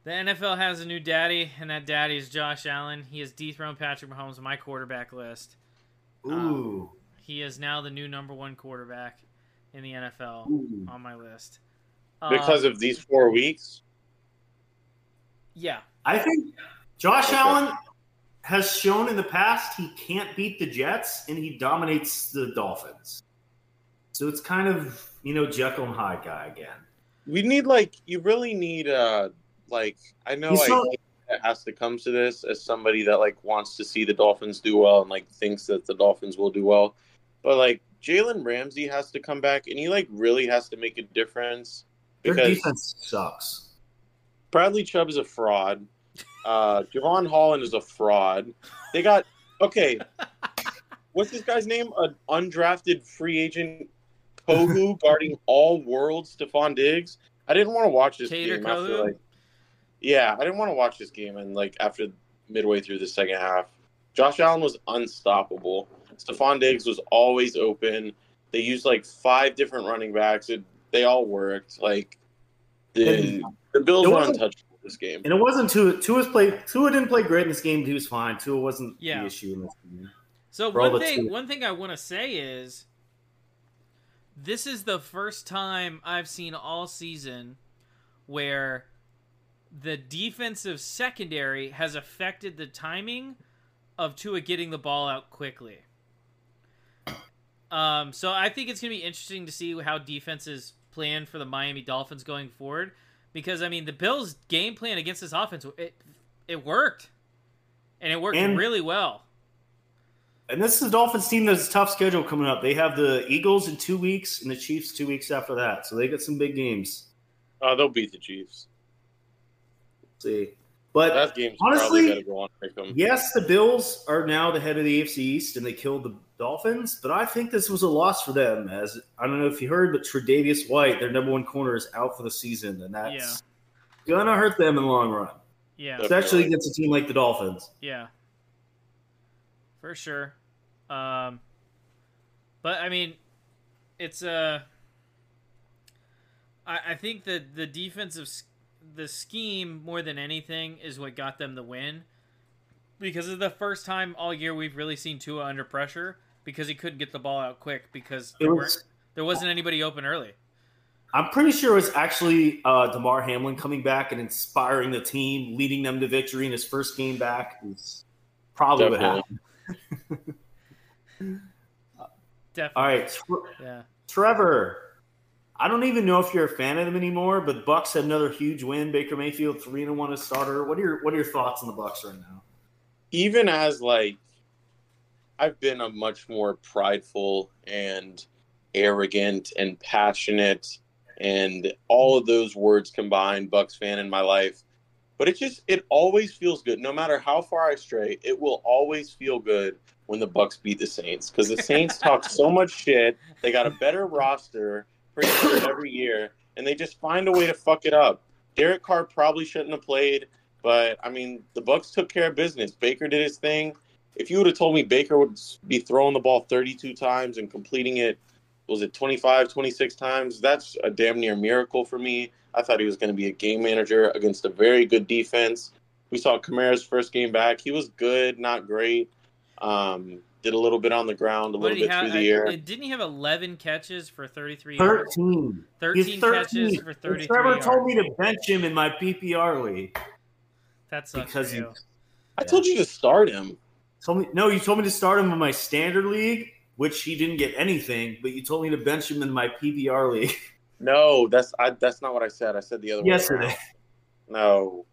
The NFL has a new daddy, and that daddy is Josh Allen. He has dethroned Patrick Mahomes on my quarterback list. Ooh. He is now the new number one quarterback in the NFL Ooh. on my list. Because Um, of these four weeks. yeah, I think Josh Okay. Allen has shown in the past he can't beat the Jets and he dominates the Dolphins. So it's kind of, you know, Jekyll and Hyde guy again. We need like you really need uh like I know He's like so- it has to come to this as somebody that like wants to see the Dolphins do well and like thinks that the Dolphins will do well. But like Jalen Ramsey has to come back and he like really has to make a difference because Their defense sucks. Bradley Chubb is a fraud. Uh Jevon Holland is a fraud. They got okay. What's this guy's name? An undrafted free agent Kohou guarding all world Stefon Diggs. I didn't want to watch this Cater game after like Yeah, I didn't want to watch this game and like after midway through the second half. Josh Allen was unstoppable. Stefon Diggs was always open. They used like five different running backs. It, they all worked. Like the the Bills were wasn't- untouchable this game. And it wasn't Tua. Tua's played. Tua didn't play great in this game. He was fine. Tua wasn't Yeah. the issue in this game. So For one thing, two- one thing I want to say is, this is the first time I've seen all season where the defensive secondary has affected the timing of Tua getting the ball out quickly. Um, so I think it's going to be interesting to see how defenses plan for the Miami Dolphins going forward, because I mean the Bills' game plan against this offense it it worked, and it worked And- really well. And this is the Dolphins team that's a tough schedule coming up. They have the Eagles in two weeks and the Chiefs two weeks after that. So they got some big games. Uh, they'll beat the Chiefs. see, but That game's honestly, probably got to go on pick 'em. yes, the Bills are now the head of the AFC East and they killed the Dolphins. But I think this was a loss for them. As I don't know if you heard, but Tre'Davious White, their number one corner, is out for the season, and that's gonna hurt them in the long run, Yeah. Yep. especially against a team like the Dolphins. Yeah, for sure. Um, but I mean, it's Uh, I, I think that the defensive s- the scheme more than anything is what got them the win, because it's the first time all year we've really seen Tua under pressure because he couldn't get the ball out quick because there, was, weren't, there wasn't anybody open early. I'm pretty sure it was actually uh, Damar Hamlin coming back and inspiring the team, leading them to victory in his first game back. Is probably what Definitely. happened. Definitely. All right, Tre- Yeah. Trevor. I don't even know if you're a fan of them anymore, but Bucks had another huge win. Baker Mayfield three and one as starter. What are your What are your thoughts on the Bucks right now? even as like I've been a much more prideful and arrogant and passionate and all of those words combined Bucks fan in my life. But it just it always feels good. No matter how far I stray, it will always feel good when the Bucks beat the Saints because the Saints talk so much shit. They got a better roster pretty much every year, and they just find a way to fuck it up. Derek Carr probably shouldn't have played. But I mean, the Bucks took care of business. Baker did his thing. If you would have told me Baker would be throwing the ball 32 times and completing it, was it 25, 26 times? That's a damn near miracle for me. I thought he was going to be a game manager against a very good defense. We saw Kamara's first game back. He was good, not great. Um, did a little bit on the ground, a What little bit have? through the air. Didn't he have 11 catches for 33 yards? 13. 13, 13. catches for 33 Trevor yards. told me to bench him in my PPR league. that sucks because for he- you. I told you to start him. Told me no, you told me to start him in my standard league, which he didn't get anything, but you told me to bench him in my PPR league No, that's I, that's not what I said. I said the other way. yesterday. around. No,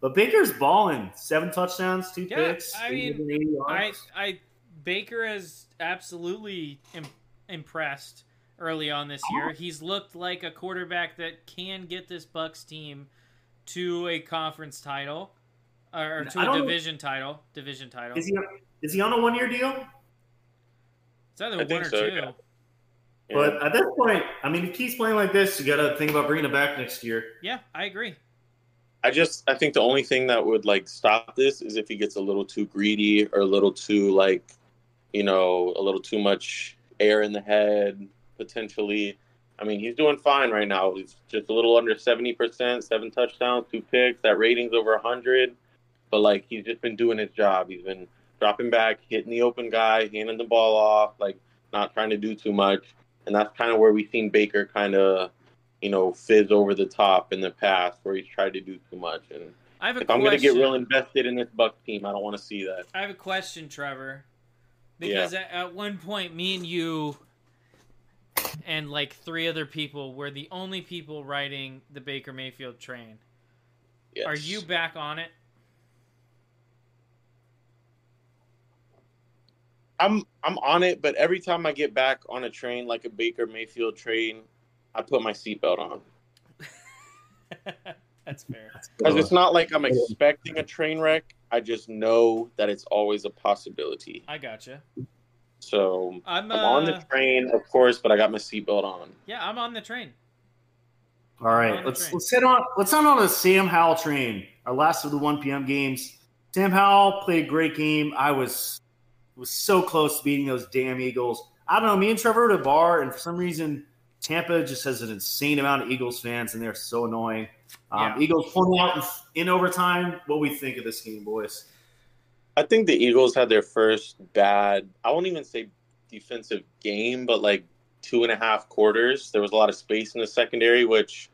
But Baker's balling. Seven touchdowns, two Yeah, picks. I mean, I. I, Baker has absolutely Im- impressed early on this year. He's looked like a quarterback that can get this Bucks team to a conference title or to I a don't- division title. Division title. is he is he on a one year deal? It's either I one think or so, two. yeah. Yeah. But at this point, I mean, if he keeps playing like this, you got to think about bringing him back next year. Yeah, I agree. I just I think the only thing that would like stop this is if he gets a little too greedy or a little too like, you know, a little too much air in the head potentially. I mean, he's doing fine right now. He's just a little under seventy percent, seven touchdowns, two picks. That rating's over hundred. But like, he's just been doing his job. He's been dropping back, hitting the open guy, handing the ball off, like not trying to do too much. And that's kind of where we've seen Baker kind of, you know, fizz over the top in the past, where he's tried to do too much. And I have a if I'm going to get real invested in this Bucks team, I don't want to see that. I have a question, Trevor. Yeah. Because at, at one point, me and you and like three other people were the only people riding the Baker Mayfield train. Yes. Are you back on it? I'm I'm on it, but every time I get back on a train like a Baker Mayfield train, I put my seatbelt on. That's fair. Because it's not like I'm expecting a train wreck. I just know that it's always a possibility. I gotcha. So I'm, uh, I'm on the train, of course, but I got my seatbelt on. Yeah, I'm on the train. All On right, the let's let's head on. Let's head on to the Sam Howell train. Our last of the 1 p.m. games. Sam Howell played a great game. I was was so close to beating those damn Eagles. I don't know. Me and Trevor were at a bar, and for some reason, Tampa just has an insane amount of Eagles fans, and they're so annoying. Um, Yeah. Eagles pulling out in, in overtime. What we think of this game, boys? I think the Eagles had their first bad, I won't even say defensive game, but like two and a half quarters. There was a lot of space in the secondary, which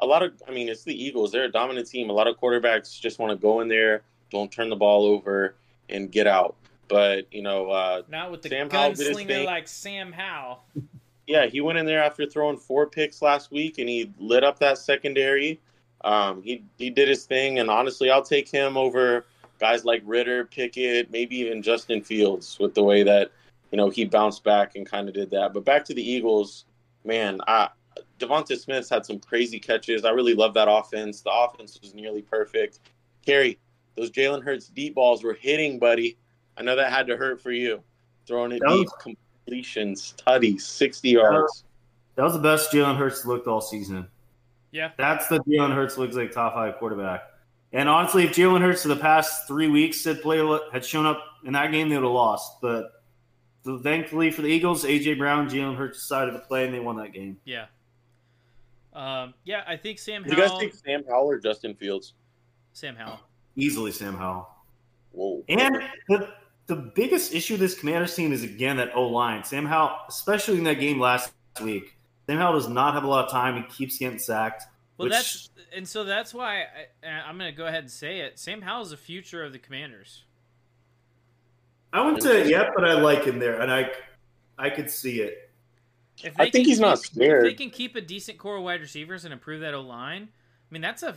a lot of, I mean, it's the Eagles. They're a dominant team. A lot of quarterbacks just want to go in there, don't turn the ball over, and get out. But, you know, uh, Not with the Sam gunslinger like Sam Howell. yeah, he went in there after throwing four picks last week, and he lit up that secondary. Um, he he did his thing, and honestly, I'll take him over guys like Ridder, Pickett, maybe even Justin Fields with the way that you know he bounced back and kind of did that. But back to the Eagles, man, I, DeVonta Smith's had some crazy catches. I really love that offense. The offense was nearly perfect. Kerry, those Jalen Hurts deep balls were hitting, buddy. I know that had to hurt for you. Throwing it That was- deep, completions, tutties, sixty yards. That was the best Jalen Hurts looked all season. Yeah. That's the Jalen Hurts looks like top five quarterback. And honestly, if Jalen Hurts for the past three weeks had played had shown up in that game, they would have lost. But thankfully for the Eagles, AJ Brown, Jalen Hurts decided to play, and they won that game. Yeah. Um, yeah, I think Sam Do you guys Howell. think Sam Howell or Justin Fields? Sam Howell. Easily, Sam Howell. Whoa. And the the biggest issue of this Commanders team is again that O line. Sam Howell, especially in that game last week, Sam Howell does not have a lot of time. He keeps getting sacked. Well, which- that's and so that's why I, I'm going to go ahead and say it. Sam Howell's the future of the Commanders. I wouldn't say it yet, but I like him there, and I I could see it. If I think can he's not scared. If they can keep a decent core of wide receivers and improve that O line, I mean that's a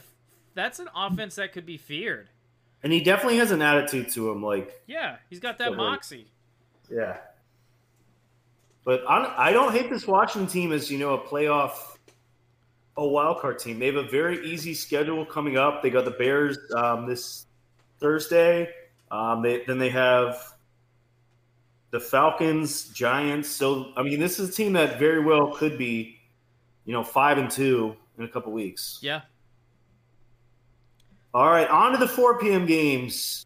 that's an offense that could be feared. And he definitely has an attitude to him, like Yeah, he's got that moxie. yeah. But I, I don't hate this Washington team as you know a playoff, a wild card team. They have a very easy schedule coming up. They got the Bears um, this Thursday. Um, they, then they have the Falcons, Giants. So I mean, this is a team that very well could be, you know, five and two in a couple weeks. Yeah, All right, on to the 4 p.m. games.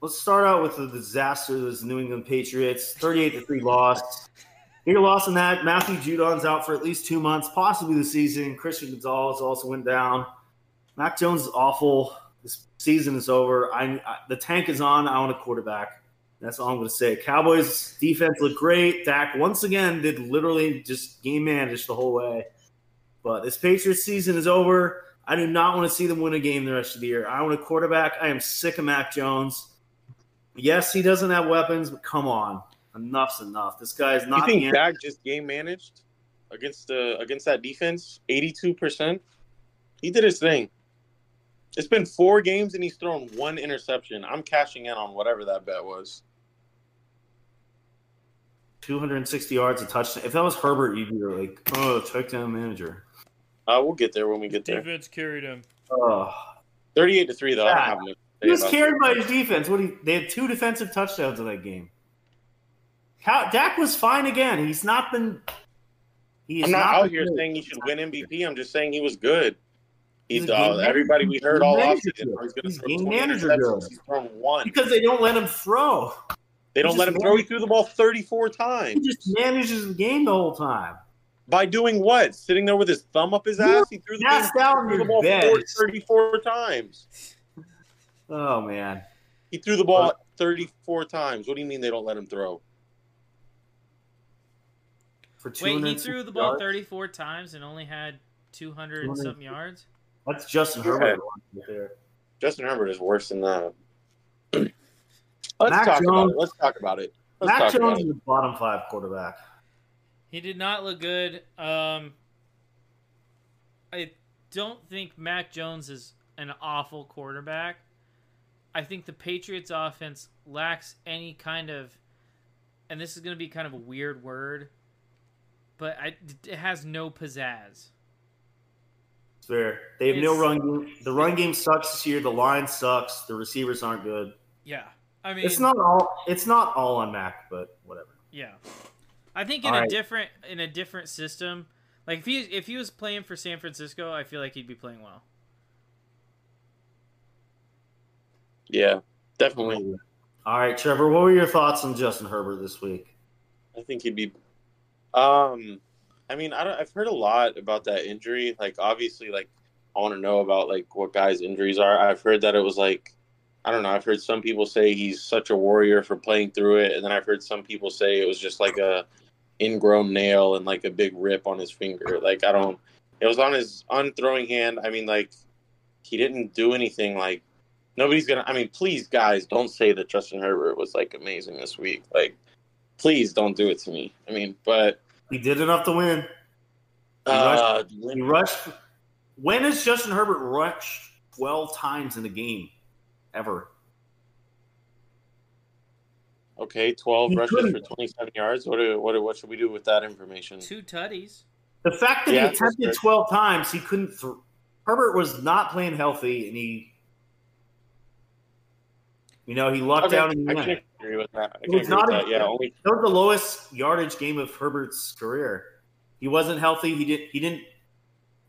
Let's start out with the disaster that was New England Patriots. 38 to 3 loss. Bigger loss in that. Matthew Judon's out for at least two months, possibly the season. Christian Gonzalez also went down. Mac Jones is awful. This season is over. I, I the tank is on. I want a quarterback. That's all I'm going to say. Cowboys defense looked great. Dak once again did literally just game manage the whole way. But this Patriots season is over. I do not want to see them win a game the rest of the year. I want a quarterback. I am sick of Mac Jones. Yes, he doesn't have weapons, but come on, enough's enough. This guy is not. You think Dak just game managed against the against that defense? Eighty two percent. He did his thing. It's been four games and he's thrown one interception. I'm cashing in on whatever that bet was. 260 yards, a touchdown. If that was Herbert, you'd be like, oh, touchdown manager. Uh, we'll get there when we get there. Defense carried him. Oh. 38 to 3, though. I don't have much He was carried that. by his defense. What? He, they had two defensive touchdowns in that game. How, Dak was fine again. He's not been. He's I'm not out here good. saying he should win MVP. I'm just saying he was good. He's He's uh, everybody we heard all manager offseason. He's going to throw game 20 manager He's thrown one. because they don't let him throw. They don't let him throw. He threw the ball 34 times. He just manages the game the whole time. By doing what? Sitting there with his thumb up his ass? He threw the, Passed game, threw the ball four- 34 times. Oh man, He threw the ball 34 times. What do you mean they don't let him throw? for Wait, he threw the ball yards? 34 times and only had 200 and something yards. That's Justin Yeah. Herbert right there. Justin Herbert is worse than that. Let's Mac talk about it. Let's talk about it. Let's Mac talk about Jones it. is a bottom five quarterback. He did not look good. Um, I don't think Mac Jones is an awful quarterback. I think the Patriots offense lacks any kind of, and this is going to be kind of a weird word, but I, it has no pizzazz. It's fair. They have no run game. The run game sucks this year. The line sucks. The receivers aren't good. Yeah, I mean, It's not all. It's not all on Mac, but whatever. Yeah, I think in All a right. different in a different system, like if he if he was playing for San Francisco, I feel like he'd be playing well. Yeah, definitely. All right, Trevor. What were your thoughts on Justin Herbert this week? I think he'd be. Um, I mean, I don't, I've heard a lot about that injury. Like, obviously, like I want to know about like what guys' injuries are. I've heard that it was like, I don't know. I've heard some people say he's such a warrior for playing through it, and then I've heard some people say it was just like a ingrown nail and like a big rip on his finger. Like, I don't. It was on his on throwing hand. I mean, like he didn't do anything. Like nobody's gonna. I mean, please, guys, don't say that Justin Herbert was like amazing this week. Like, please don't do it to me. I mean, but He did enough to win. He uh, He rushed. When has Justin Herbert rushed twelve times in a game, ever? okay, twelve He rushes couldn't. for twenty-seven yards. What do, what do- what should we do with that information? Two tutties. The fact that Yeah, he attempted fair. twelve times, he couldn't. Th- Herbert was not playing healthy, and he, you know, he lucked Okay, out in the I can end. agree with that. I It was not that. a- Yeah, only That was the lowest yardage game of Herbert's career. He wasn't healthy. He didn't. He didn't.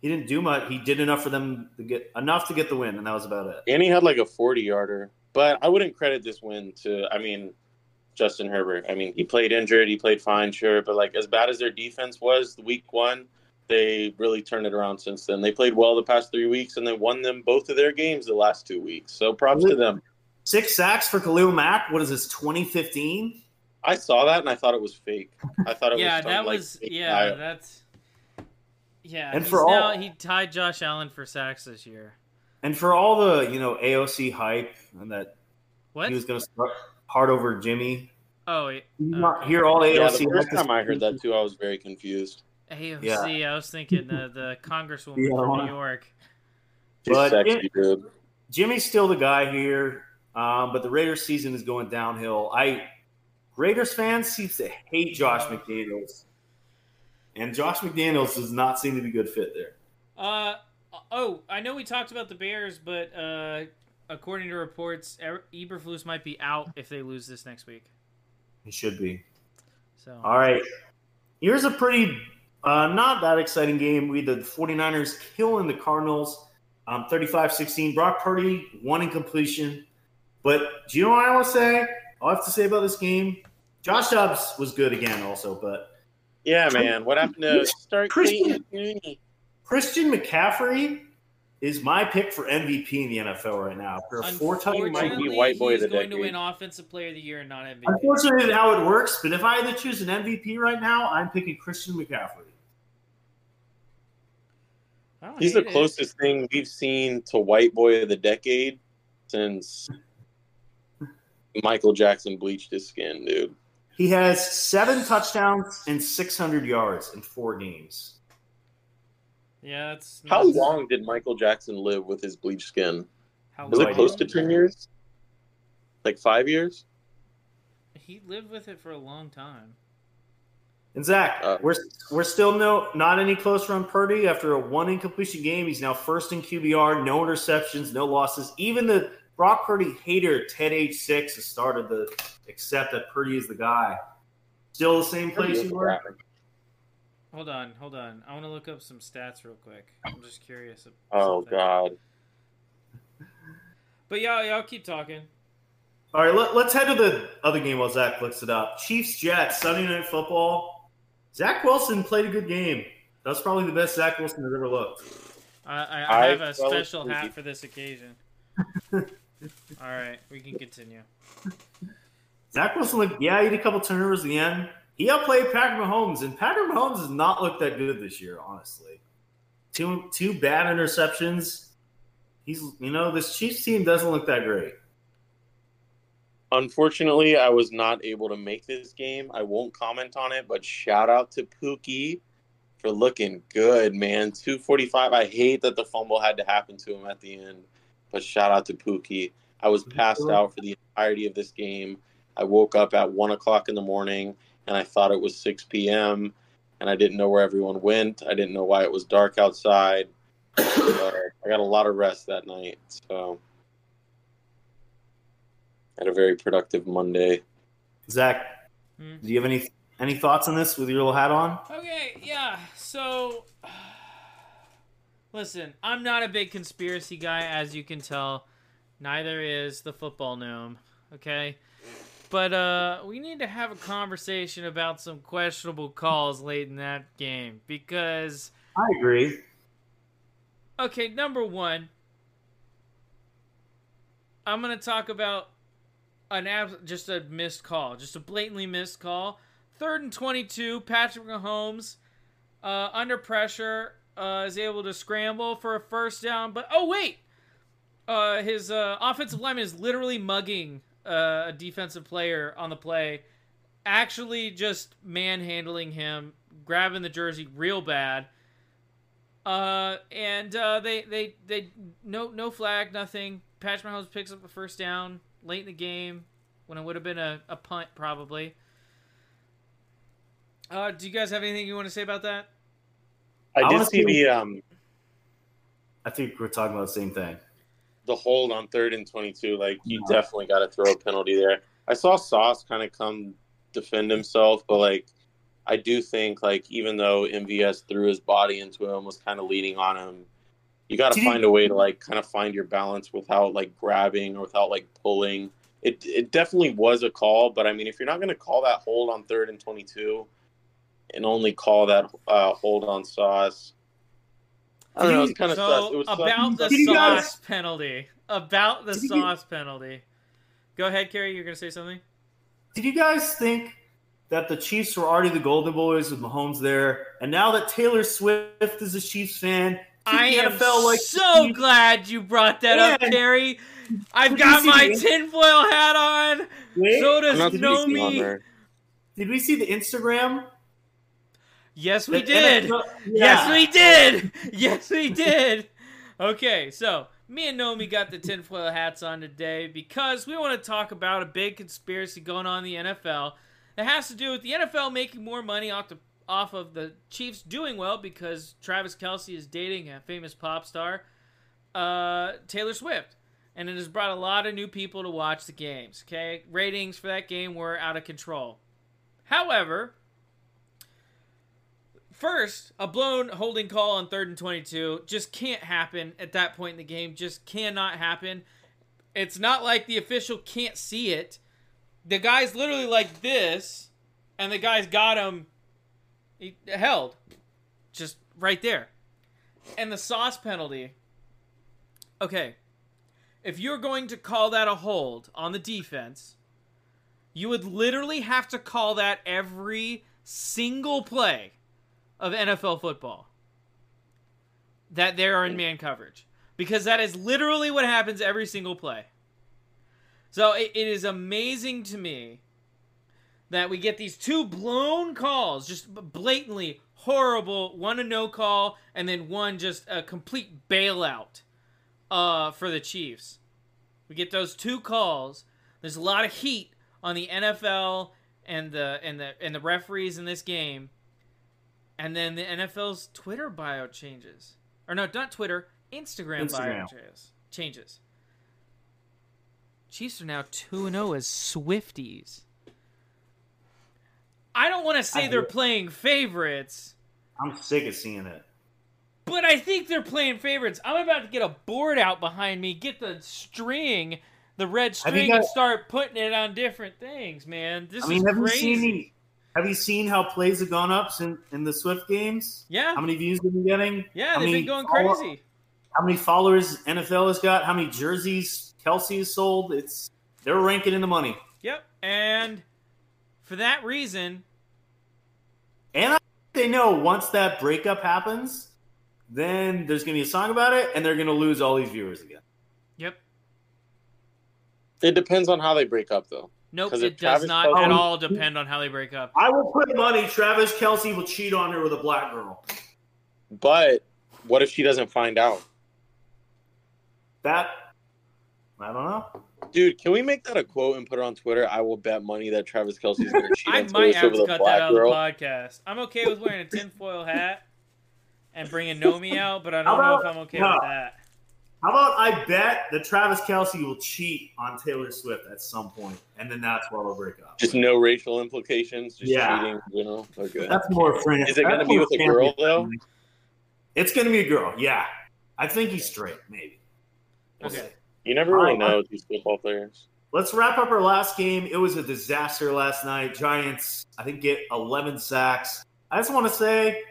He didn't do much. He did enough for them to get enough to get the win, and that was about it. and he had like a forty-yarder. But I wouldn't credit this win to. I mean, Justin Herbert. I mean, he played injured. He played fine, sure, but like as bad as their defense was week one, they really turned it around since then. They played well the past three weeks, and they won them both of their games the last two weeks. So props to them. Six sacks for Khalil Mack. What is this? Twenty fifteen. I saw that and I thought it was fake. I thought it yeah, was some, that like, was fake yeah, dial. that's yeah. And he's for now, all- he tied Josh Allen for sacks this year. And for all the you know AOC hype and that What? he was going to start hard over Jimmy. oh, wait, You not hear all AOC. Yeah, the first hype time I heard that too, I was very confused. AOC. I was thinking the the Congresswoman Yeah, from? New York. She's But sexy, it- Jimmy's still the guy here, um, but the Raiders season is going downhill. I Raiders fans seem to hate Josh McDaniels, and Josh McDaniels does not seem to be a good fit there. Uh oh, I know we talked about the Bears, but uh, according to reports, Er- Eberflus might be out if they lose this next week. He should be. So All right. Here's a pretty uh, not that exciting game. We the 49ers killing the Cardinals um, 35-16. Brock Purdy, one incompletion. But do you know what I want to say? All I have to say about this game, Josh Dobbs was good again also, but Yeah, man. What happened to start Christian- Mooney? Christian McCaffrey is my pick for MVP in the NFL right now. For a four-time Unfortunately, white boy of he's the going to decade. win Offensive Player of the Year and not MVP. Unfortunately, how it works. But if I had to choose an MVP right now, I'm picking Christian McCaffrey. He's the hate it. closest thing we've seen to white boy of the decade since Michael Jackson bleached his skin, dude. He has seven touchdowns and 600 yards in four games. Yeah, that's How that's- long did Michael Jackson live with his bleached skin? How Was it long? close to 10 years? Like five years? He lived with it for a long time. And Zach, Uh, we're we're still no not any closer on Purdy after a one incompletion game. He's now first in QBR, no interceptions, no losses. Even the Brock Purdy hater Ted H six has started to accept that Purdy is the guy. Still the same place you were. Hold on, hold on. I want to look up some stats real quick. I'm just curious. of Oh, something. God. But y'all, y'all keep talking. All right, let, let's head to the other game while Zach looks it up. Chiefs Jets Sunday Night Football. Zach Wilson played a good game. That's probably the best Zach Wilson has ever looked. I, I, I I have a special hat for this occasion. All right, we can continue. Zach Wilson, like, yeah, he had a couple turnovers at the end. He outplayed Patrick Mahomes, and Patrick Mahomes has not looked that good this year, honestly. Two two bad interceptions. He's, you know, this Chiefs team doesn't look that great. Unfortunately, I was not able to make this game. I won't comment on it, but shout out to Pookie for looking good, man. 245. I hate that the fumble had to happen to him at the end, but shout out to Pookie. I was passed out for the entirety of this game. I woke up at 1 o'clock in the morning and I thought it was 6 p.m. and I didn't know where everyone went. I didn't know why it was dark outside. So I got a lot of rest that night. So had a very productive Monday. Zach, Hmm. do you have any any thoughts on this with your little hat on? Okay, yeah. So, listen, I'm not a big conspiracy guy, as you can tell. Neither is the football gnome. Okay, but uh, we need to have a conversation about some questionable calls late in that game because. I agree. Okay, number one, I'm gonna talk about an ab- just a missed call, just a blatantly missed call. Third and 22, Patrick Mahomes, uh, under pressure, uh, is able to scramble for a first down. But oh wait, uh, his uh, offensive lineman is literally mugging uh, a defensive player on the play, actually just manhandling him, grabbing the jersey real bad. Uh, and uh, they they they no no flag, nothing. Patrick Mahomes picks up a first down late in the game when it would have been a, a punt probably. Do you guys have anything you want to say about that? I I did wanna see see- the um I think we're talking about the same thing. the hold on third and twenty two. Like you definitely got to throw a penalty there. I saw Sauce kind of come defend himself, but like I do think like even though MVS threw his body into him, was kind of leaning on him. You got to Did he- find a way to like kind of find your balance without like grabbing or without like pulling. It it definitely was a call, but I mean if you're not going to call that hold on third and twenty two, and only call that uh, hold on Sauce. I don't know. It's kind of so sus. It was sus. about the Did guys- sauce penalty. About the Did you- sauce penalty. Go ahead, Kerry. You're gonna say something. Did you guys think that the Chiefs were already the Golden Boys with Mahomes there, and now that Taylor Swift is a Chiefs fan, I the am NFL like so glad you brought that up, Yeah. Kerry. I've got my the- tinfoil hat on. Wait, So does not speaking Nomi. did we see the Instagram? Yes, we did. NFL Yes, we did. Yes, we did. Okay, so me and Nomi got the tinfoil hats on today because we want to talk about a big conspiracy going on in the NFL that has to do with the NFL making more money off the off of the Chiefs doing well because Travis Kelce is dating a famous pop star, uh, Taylor Swift. And it has brought a lot of new people to watch the games. Okay, ratings for that game were out of control. However, First, a blown holding call on third and 22 just can't happen at that point in the game. Just cannot happen. It's not like the official can't see it. The guy's literally like this, and the guy's got him he, held. Just right there. And the sauce penalty Okay. If you're going to call that a hold on the defense, you would literally have to call that every single play of NFL football that they are in man coverage because that is literally what happens every single play. So it, it is amazing to me that we get these two blown calls, just blatantly horrible. One a no call, and then one just a complete bailout uh, for the Chiefs. We get those two calls. There's a lot of heat on the NFL and the and the and the referees in this game. And then the NFL's Twitter bio changes. Or no, not Twitter, Instagram, Instagram. bio changes. changes. Chiefs are now 2 0 as Swifties. I don't want to say I they're playing favorites, I'm sick of seeing it. but I think they're playing favorites. I'm about to get a board out behind me, get the string, the red string, and start putting it on different things, man. This I mean, is have crazy. you seen have you seen how plays have gone up in, in the Swift games? yeah, How many views they've been getting? yeah, How they've been going follow- crazy. How many followers NFL has got? How many jerseys Kelce has sold? It's they're ranking in the money, Yep, and for that reason, and I think they know once that breakup happens, then there's gonna be a song about it, and they're gonna lose all these viewers again. yep, It depends on how they break up, though. Nope, 'Cause it does Travis not Kelce- at all depend on how they break up. I will put money Travis Kelce will cheat on her with a black girl. But what if she doesn't find out? That I don't know. Dude, can we make that a quote and put it on Twitter? I will bet money that Travis Kelce's going to cheat I on Taylor might have to cut that out of the podcast. I'm okay with wearing a tinfoil hat and bringing Nomi out, but I don't know if I'm okay no. with that. How about I bet that Travis Kelce will cheat on Taylor Swift at some point, and then that's why they'll break up. Just no racial implications, just Yeah. cheating, you know? Okay. That's more friend. Is it gonna be with a girl, though? It's gonna be a girl. Yeah, I think he's straight. Maybe. Okay. You never really know with these football players. Let's wrap up our last game. It was a disaster last night. Giants, I think, get 11 sacks. I just want to say,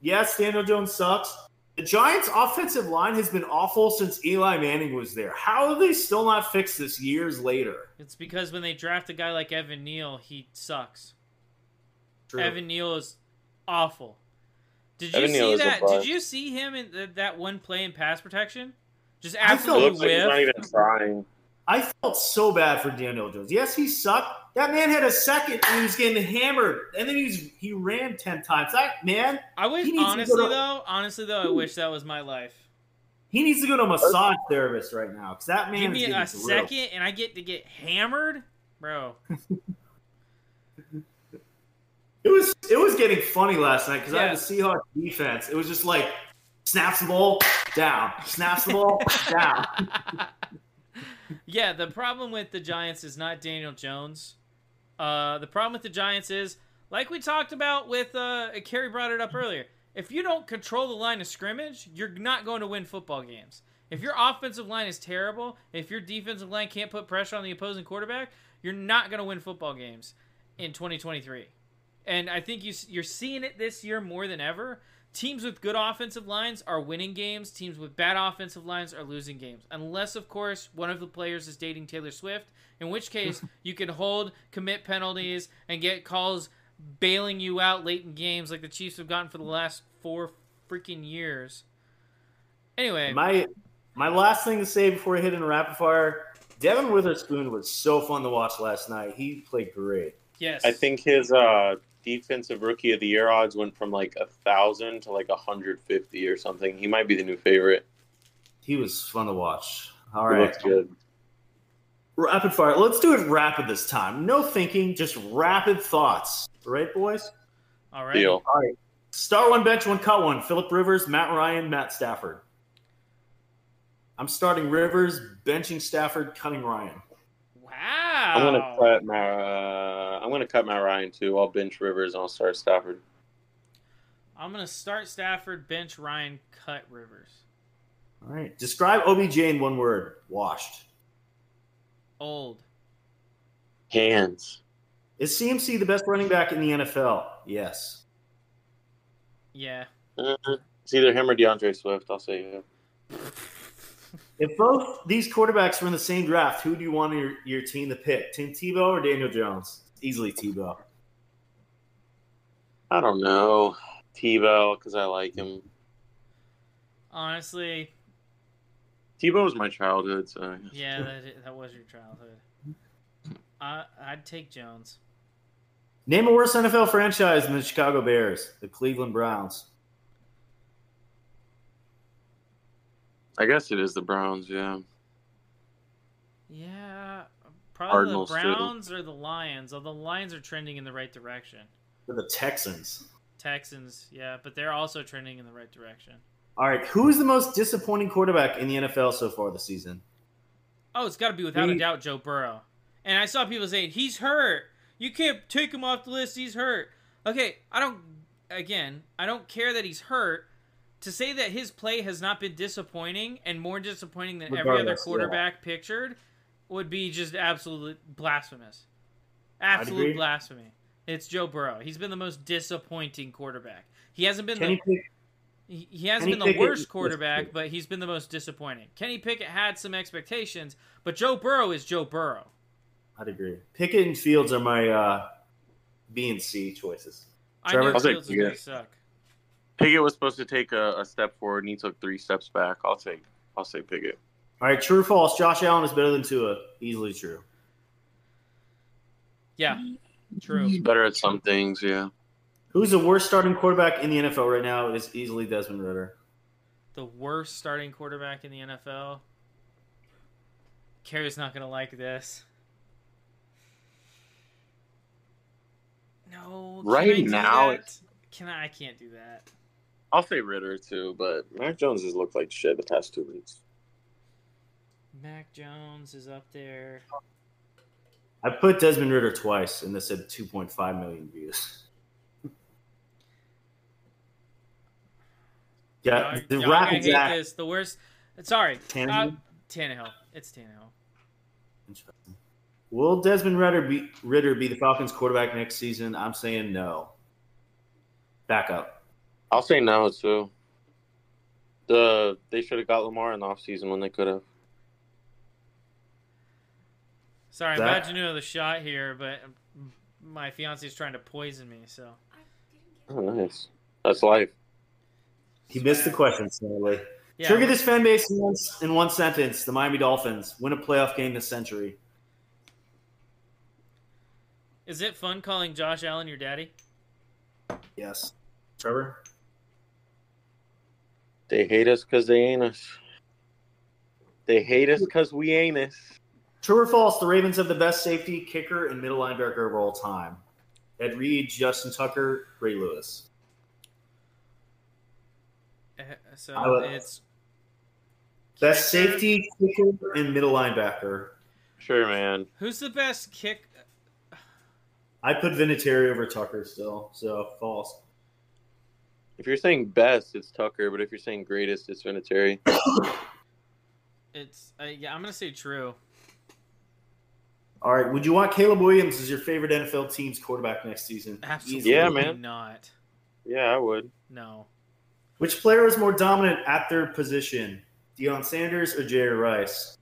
yes, Daniel Jones sucks. The Giants' offensive line has been awful since Eli Manning was there. How have they still not fixed this years later? It's because when they draft a guy like Evan Neal, he sucks. True. Evan Neal is awful. Did you Evan Neal see is that? Did you see him in th- that one play in pass protection? Just I felt- absolutely looks like he's not even trying. I felt so bad for Daniel Jones. Yes, he sucked. That man had a second and he was getting hammered, and then he's he ran ten times. That man, I wish, honestly to- though, honestly though, I hmm. wish that was my life. he needs to go to a massage therapist right now because that man Give me a drilled. second, and I get to get hammered, bro. It was it was getting funny last night because I had the Seahawks defense. It was just like snaps the ball down, snaps the ball down. yeah, the problem with the Giants is not Daniel Jones. Uh, the problem with the Giants is, like we talked about with uh, Kerry brought it up earlier. If you don't control the line of scrimmage, you're not going to win football games. If your offensive line is terrible, if your defensive line can't put pressure on the opposing quarterback, you're not going to win football games in 2023. And I think you, you're seeing it this year more than ever. Teams with good offensive lines are winning games. Teams with bad offensive lines are losing games. Unless, of course, one of the players is dating Taylor Swift, in which case you can hold, commit penalties, and get calls bailing you out late in games like the Chiefs have gotten for the last four freaking years. Anyway, My my last thing to say before I hit in rapid fire, Devon Witherspoon was so fun to watch last night. He played great. yes. I think his uh, defensive rookie of the year odds went from like a thousand to like a hundred fifty or something. He might be the new favorite. He was fun to watch. All He right. looks good. Rapid fire. Let's do it rapid this time. No thinking, just rapid thoughts. Right, boys? All right. Deal. All right. Start one, bench one, cut one. Philip Rivers, Matt Ryan, Matt Stafford. I'm starting Rivers, benching Stafford, cutting Ryan. Wow. I'm gonna cut my Uh, I'm gonna cut Matt Ryan too. I'll bench Rivers and I'll start Stafford. I'm gonna start Stafford, bench Ryan, cut Rivers. All right. Describe OBJ in one word. Washed. Old. Hands. Is CMC the best running back in the NFL? Yes. Yeah. Uh, it's either him or D'Andre Swift. I'll say yeah. If both these quarterbacks were in the same draft, who do you want your, your team to pick? Tim Tebow or Daniel Jones? Easily Tebow. I don't know. Tebow, because I like him. Honestly, Tebow was my childhood, so yeah, that, that was your childhood. I, I'd take Jones. Name a worse NFL franchise than the Chicago Bears, the Cleveland Browns. I guess it is the Browns. Yeah, Yeah, probably Cardinals, the too. Browns or the Lions. Although the Lions are trending in the right direction. For the Texans. Texans, yeah, but they're also trending in the right direction. All right, who is the most disappointing quarterback in the NFL so far this season? Oh, it's got to be without a doubt Joe Burrow. And I saw people saying he's hurt. You can't take him off the list. He's hurt. Okay, I don't. Again, I don't care that he's hurt. To say that his play has not been disappointing and more disappointing than every other Regardless, yeah. quarterback pictured would be just absolute blasphemous. Absolute blasphemy. It's Joe Burrow. He's been the most disappointing quarterback. He hasn't been Kenny the Pick- he he hasn't Kenny been the Pickett worst quarterback, but he's been the most disappointing. Kenny Pickett had some expectations, but Joe Burrow is Joe Burrow. I'd agree. Pickett and Fields are my uh, B and C choices. Trevor? I'll Fields was going to suck. Pickett was supposed to take a, a step forward, and he took three steps back. I'll take. I'll say Pickett. All right, true or false? Josh Allen is better than Tua. Easily true. Yeah, true. He's better at some things. Yeah. Who's the worst starting quarterback in the NFL right now? It is easily Desmond Ridder. The worst starting quarterback in the NFL. Kerry's not going to like this. No. Right now, that? Can I? I can't do that. I'll say Ridder too, but Mac Jones has looked like shit the past two weeks. Mac Jones is up there. I put Desmond Ridder twice, and this had 2.5 million views. Yeah, Y'all- the y'all rap gonna hate exact. this. The worst. Sorry, Tannehill? Uh, Tannehill. It's Tannehill. Interesting. Will Desmond Ridder be Ridder be the Falcons quarterback next season? I'm saying no. Back up. I'll say no too. The they should have got Lamar in the offseason when they could have. Sorry, I'm Zach? about to do another shot here, but my fiance is trying to poison me. So Oh, nice. That's life. He missed the question, sadly. yeah, Trigger this fan base in one, in one sentence. The Miami Dolphins win a playoff game this century. Is it fun calling Josh Allen your daddy? Yes. Trevor? They hate us because they ain't us. They hate us because we ain't us. True or false? The Ravens have the best safety, kicker, and middle linebacker of all time. Ed Reed, Justin Tucker, Ray Lewis. Uh, So I would- it's Best Kicker. safety, kicker, and middle linebacker. Sure, man. who's the best kick? I put Vinatieri over Tucker still, so false. If you're saying best, it's Tucker, but if you're saying greatest, it's Vinatieri. It's uh, yeah. I'm gonna say true. All right. Would you want Caleb Williams as your favorite NFL team's quarterback next season? Absolutely Yeah, man. not. Yeah, I would. No. Which player is more dominant at their position? Deion Sanders or Jerry Rice?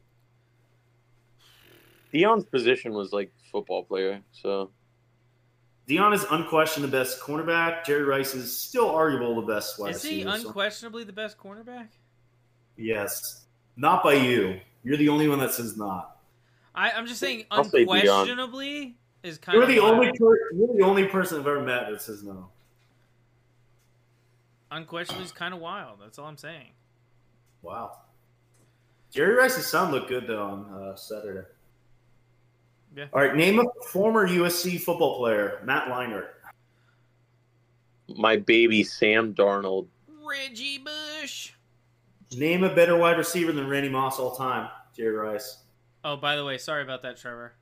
Deion's position was like football player, so Deion is unquestioned the best cornerback. Jerry Rice is still arguable the best wide Is he receiver. so- unquestionably the best cornerback? yes. Not by you. You're the only one that says not. I, I'm just saying I'll say unquestionably is kind You're of the wild. only per- you're the only person I've ever met that says no. unquestionably is kind of wild. That's all I'm saying. Wow. Jerry Rice's son looked good though on uh, Saturday. Yeah. All right, name a former USC football player. Matt Leinart. my baby Sam Darnold. Reggie Bush. Name a better wide receiver than Randy Moss all time. Jerry Rice. Oh, by the way, sorry about that, Trevor.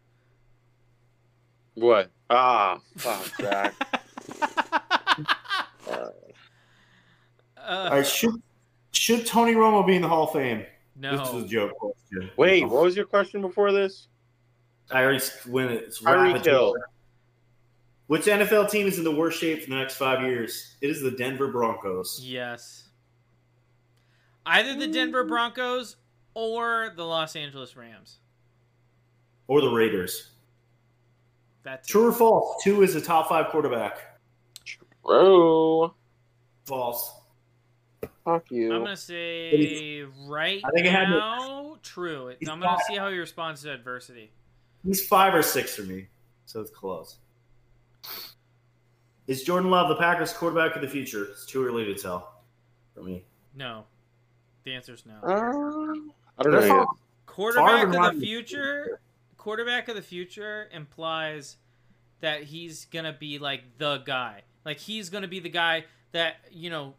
What? Ah, fuck Zach. Uh, All uh, right, should should Tony Romo be in the Hall of Fame? No. This is a joke question. wait, what was your question before this? I already win it. It's Tyreek rapid Hill. Which NFL team is in the worst shape for the next five years? It is the Denver Broncos. Yes. Either the Denver Broncos or the Los Angeles Rams. Or the Raiders. That's True or false? Tua is a top five quarterback. Bro. False. Fuck you. I'm gonna say right I think it had to- now. True. I'm gonna see how he responds to adversity. He's five or six for me, so it's close. Is Jordan Love the Packers quarterback of the future? It's too early to tell for me. No. The answer's no. Uh, I don't They're know. yet. Quarterback Favre of the Rodgers. future. Quarterback of the future implies that he's gonna be like the guy. Like he's gonna be the guy that you know,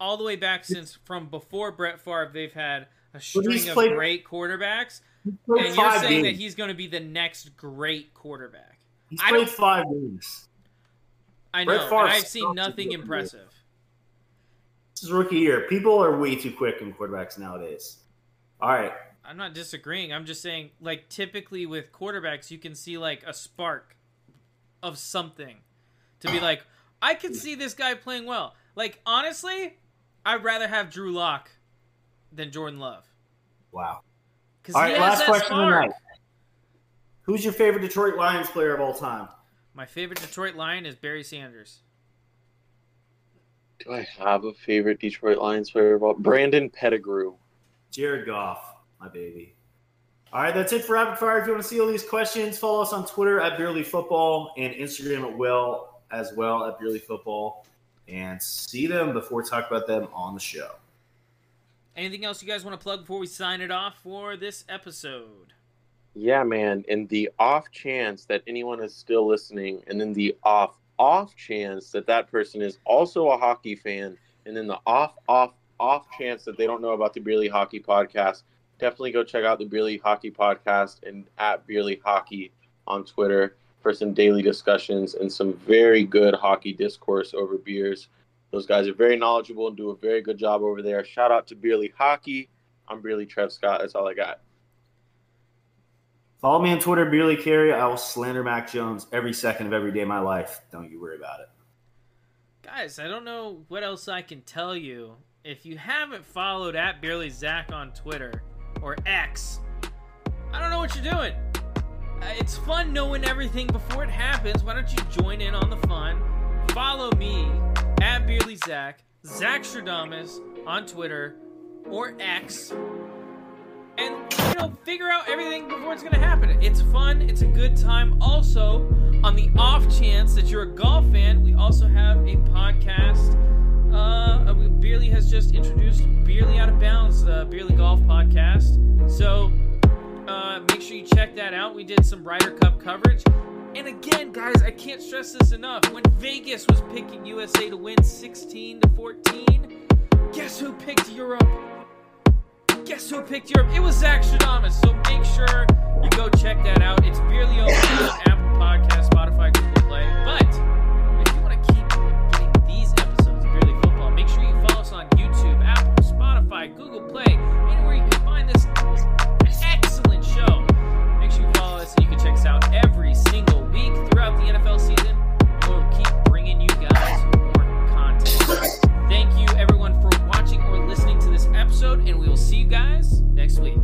all the way back since from before Brett Favre, they've had a string of played- great quarterbacks, He's played and you're saying that he's gonna be the next great quarterback. He's I played don't- five games. I know. I've seen nothing impressive. This is rookie year. People are way too quick in quarterbacks nowadays. All right. I'm not disagreeing. I'm just saying, like, typically with quarterbacks, you can see like a spark of something to be like, I can see this guy playing well. Like, honestly, I'd rather have Drew Lock than Jordan Love Wow. Because All he right. has Last question of the night. Who's your favorite Detroit Lions player of all time? My favorite Detroit Lion is Barry Sanders. Do I have a favorite Detroit Lions player? of all- Brandon Pettigrew. Jared Goff, my baby. All right, that's it for Rapid Fire. If you want to see all these questions, follow us on Twitter at Beerly Football and Instagram at Will as well at Beerly Football. And see them before we talk about them on the show. Anything else you guys want to plug before we sign it off for this episode? Yeah, man. In the off chance that anyone is still listening, and then the off off chance that that person is also a hockey fan, and then the off off off chance that they don't know about the Beerly Hockey Podcast, definitely go check out the Beerly Hockey Podcast and at Beerly Hockey on Twitter for some daily discussions and some very good hockey discourse over beers. Those guys are very knowledgeable and do a very good job over there. Shout out to Beerly Hockey. I'm Beerly Trev Scott. That's all I got. Follow me on Twitter, Beerly Kerry. I will slander Mac Jones every second of every day of my life. Don't you worry about it. Guys, I don't know what else I can tell you. If you haven't followed at Beerly Zach on Twitter or X, I don't know what you're doing. Uh, It's fun knowing everything before it happens. Why don't you join in on the fun? Follow me at Beerly Zach, Zach Stradamus on Twitter or X, and you know figure out everything before it's gonna happen. It's fun. It's a good time. Also, on the off chance that you're a golf fan, we also have a podcast. Uh, Beerly has just introduced Beerly Out of Bounds, the Beerly Golf Podcast. So uh, make sure you check that out. We did some Ryder Cup coverage. And again, guys, I can't stress this enough. When Vegas was picking USA to win 16 to 14, guess who picked Europe? Guess who picked Europe? It was Zach Stradamus. So make sure you go check that out. It's Open on Apple Podcast, Spotify, Google Play. But if you want to keep getting these episodes of Beerly Football, make sure you follow us on YouTube, Apple, Spotify, Google Play, anywhere you can find this excellent show. Make sure you follow us and you can check us out every throughout the NFL season. We'll keep bringing you guys more content. Thank you, everyone, for watching or listening to this episode, and we will see you guys next week.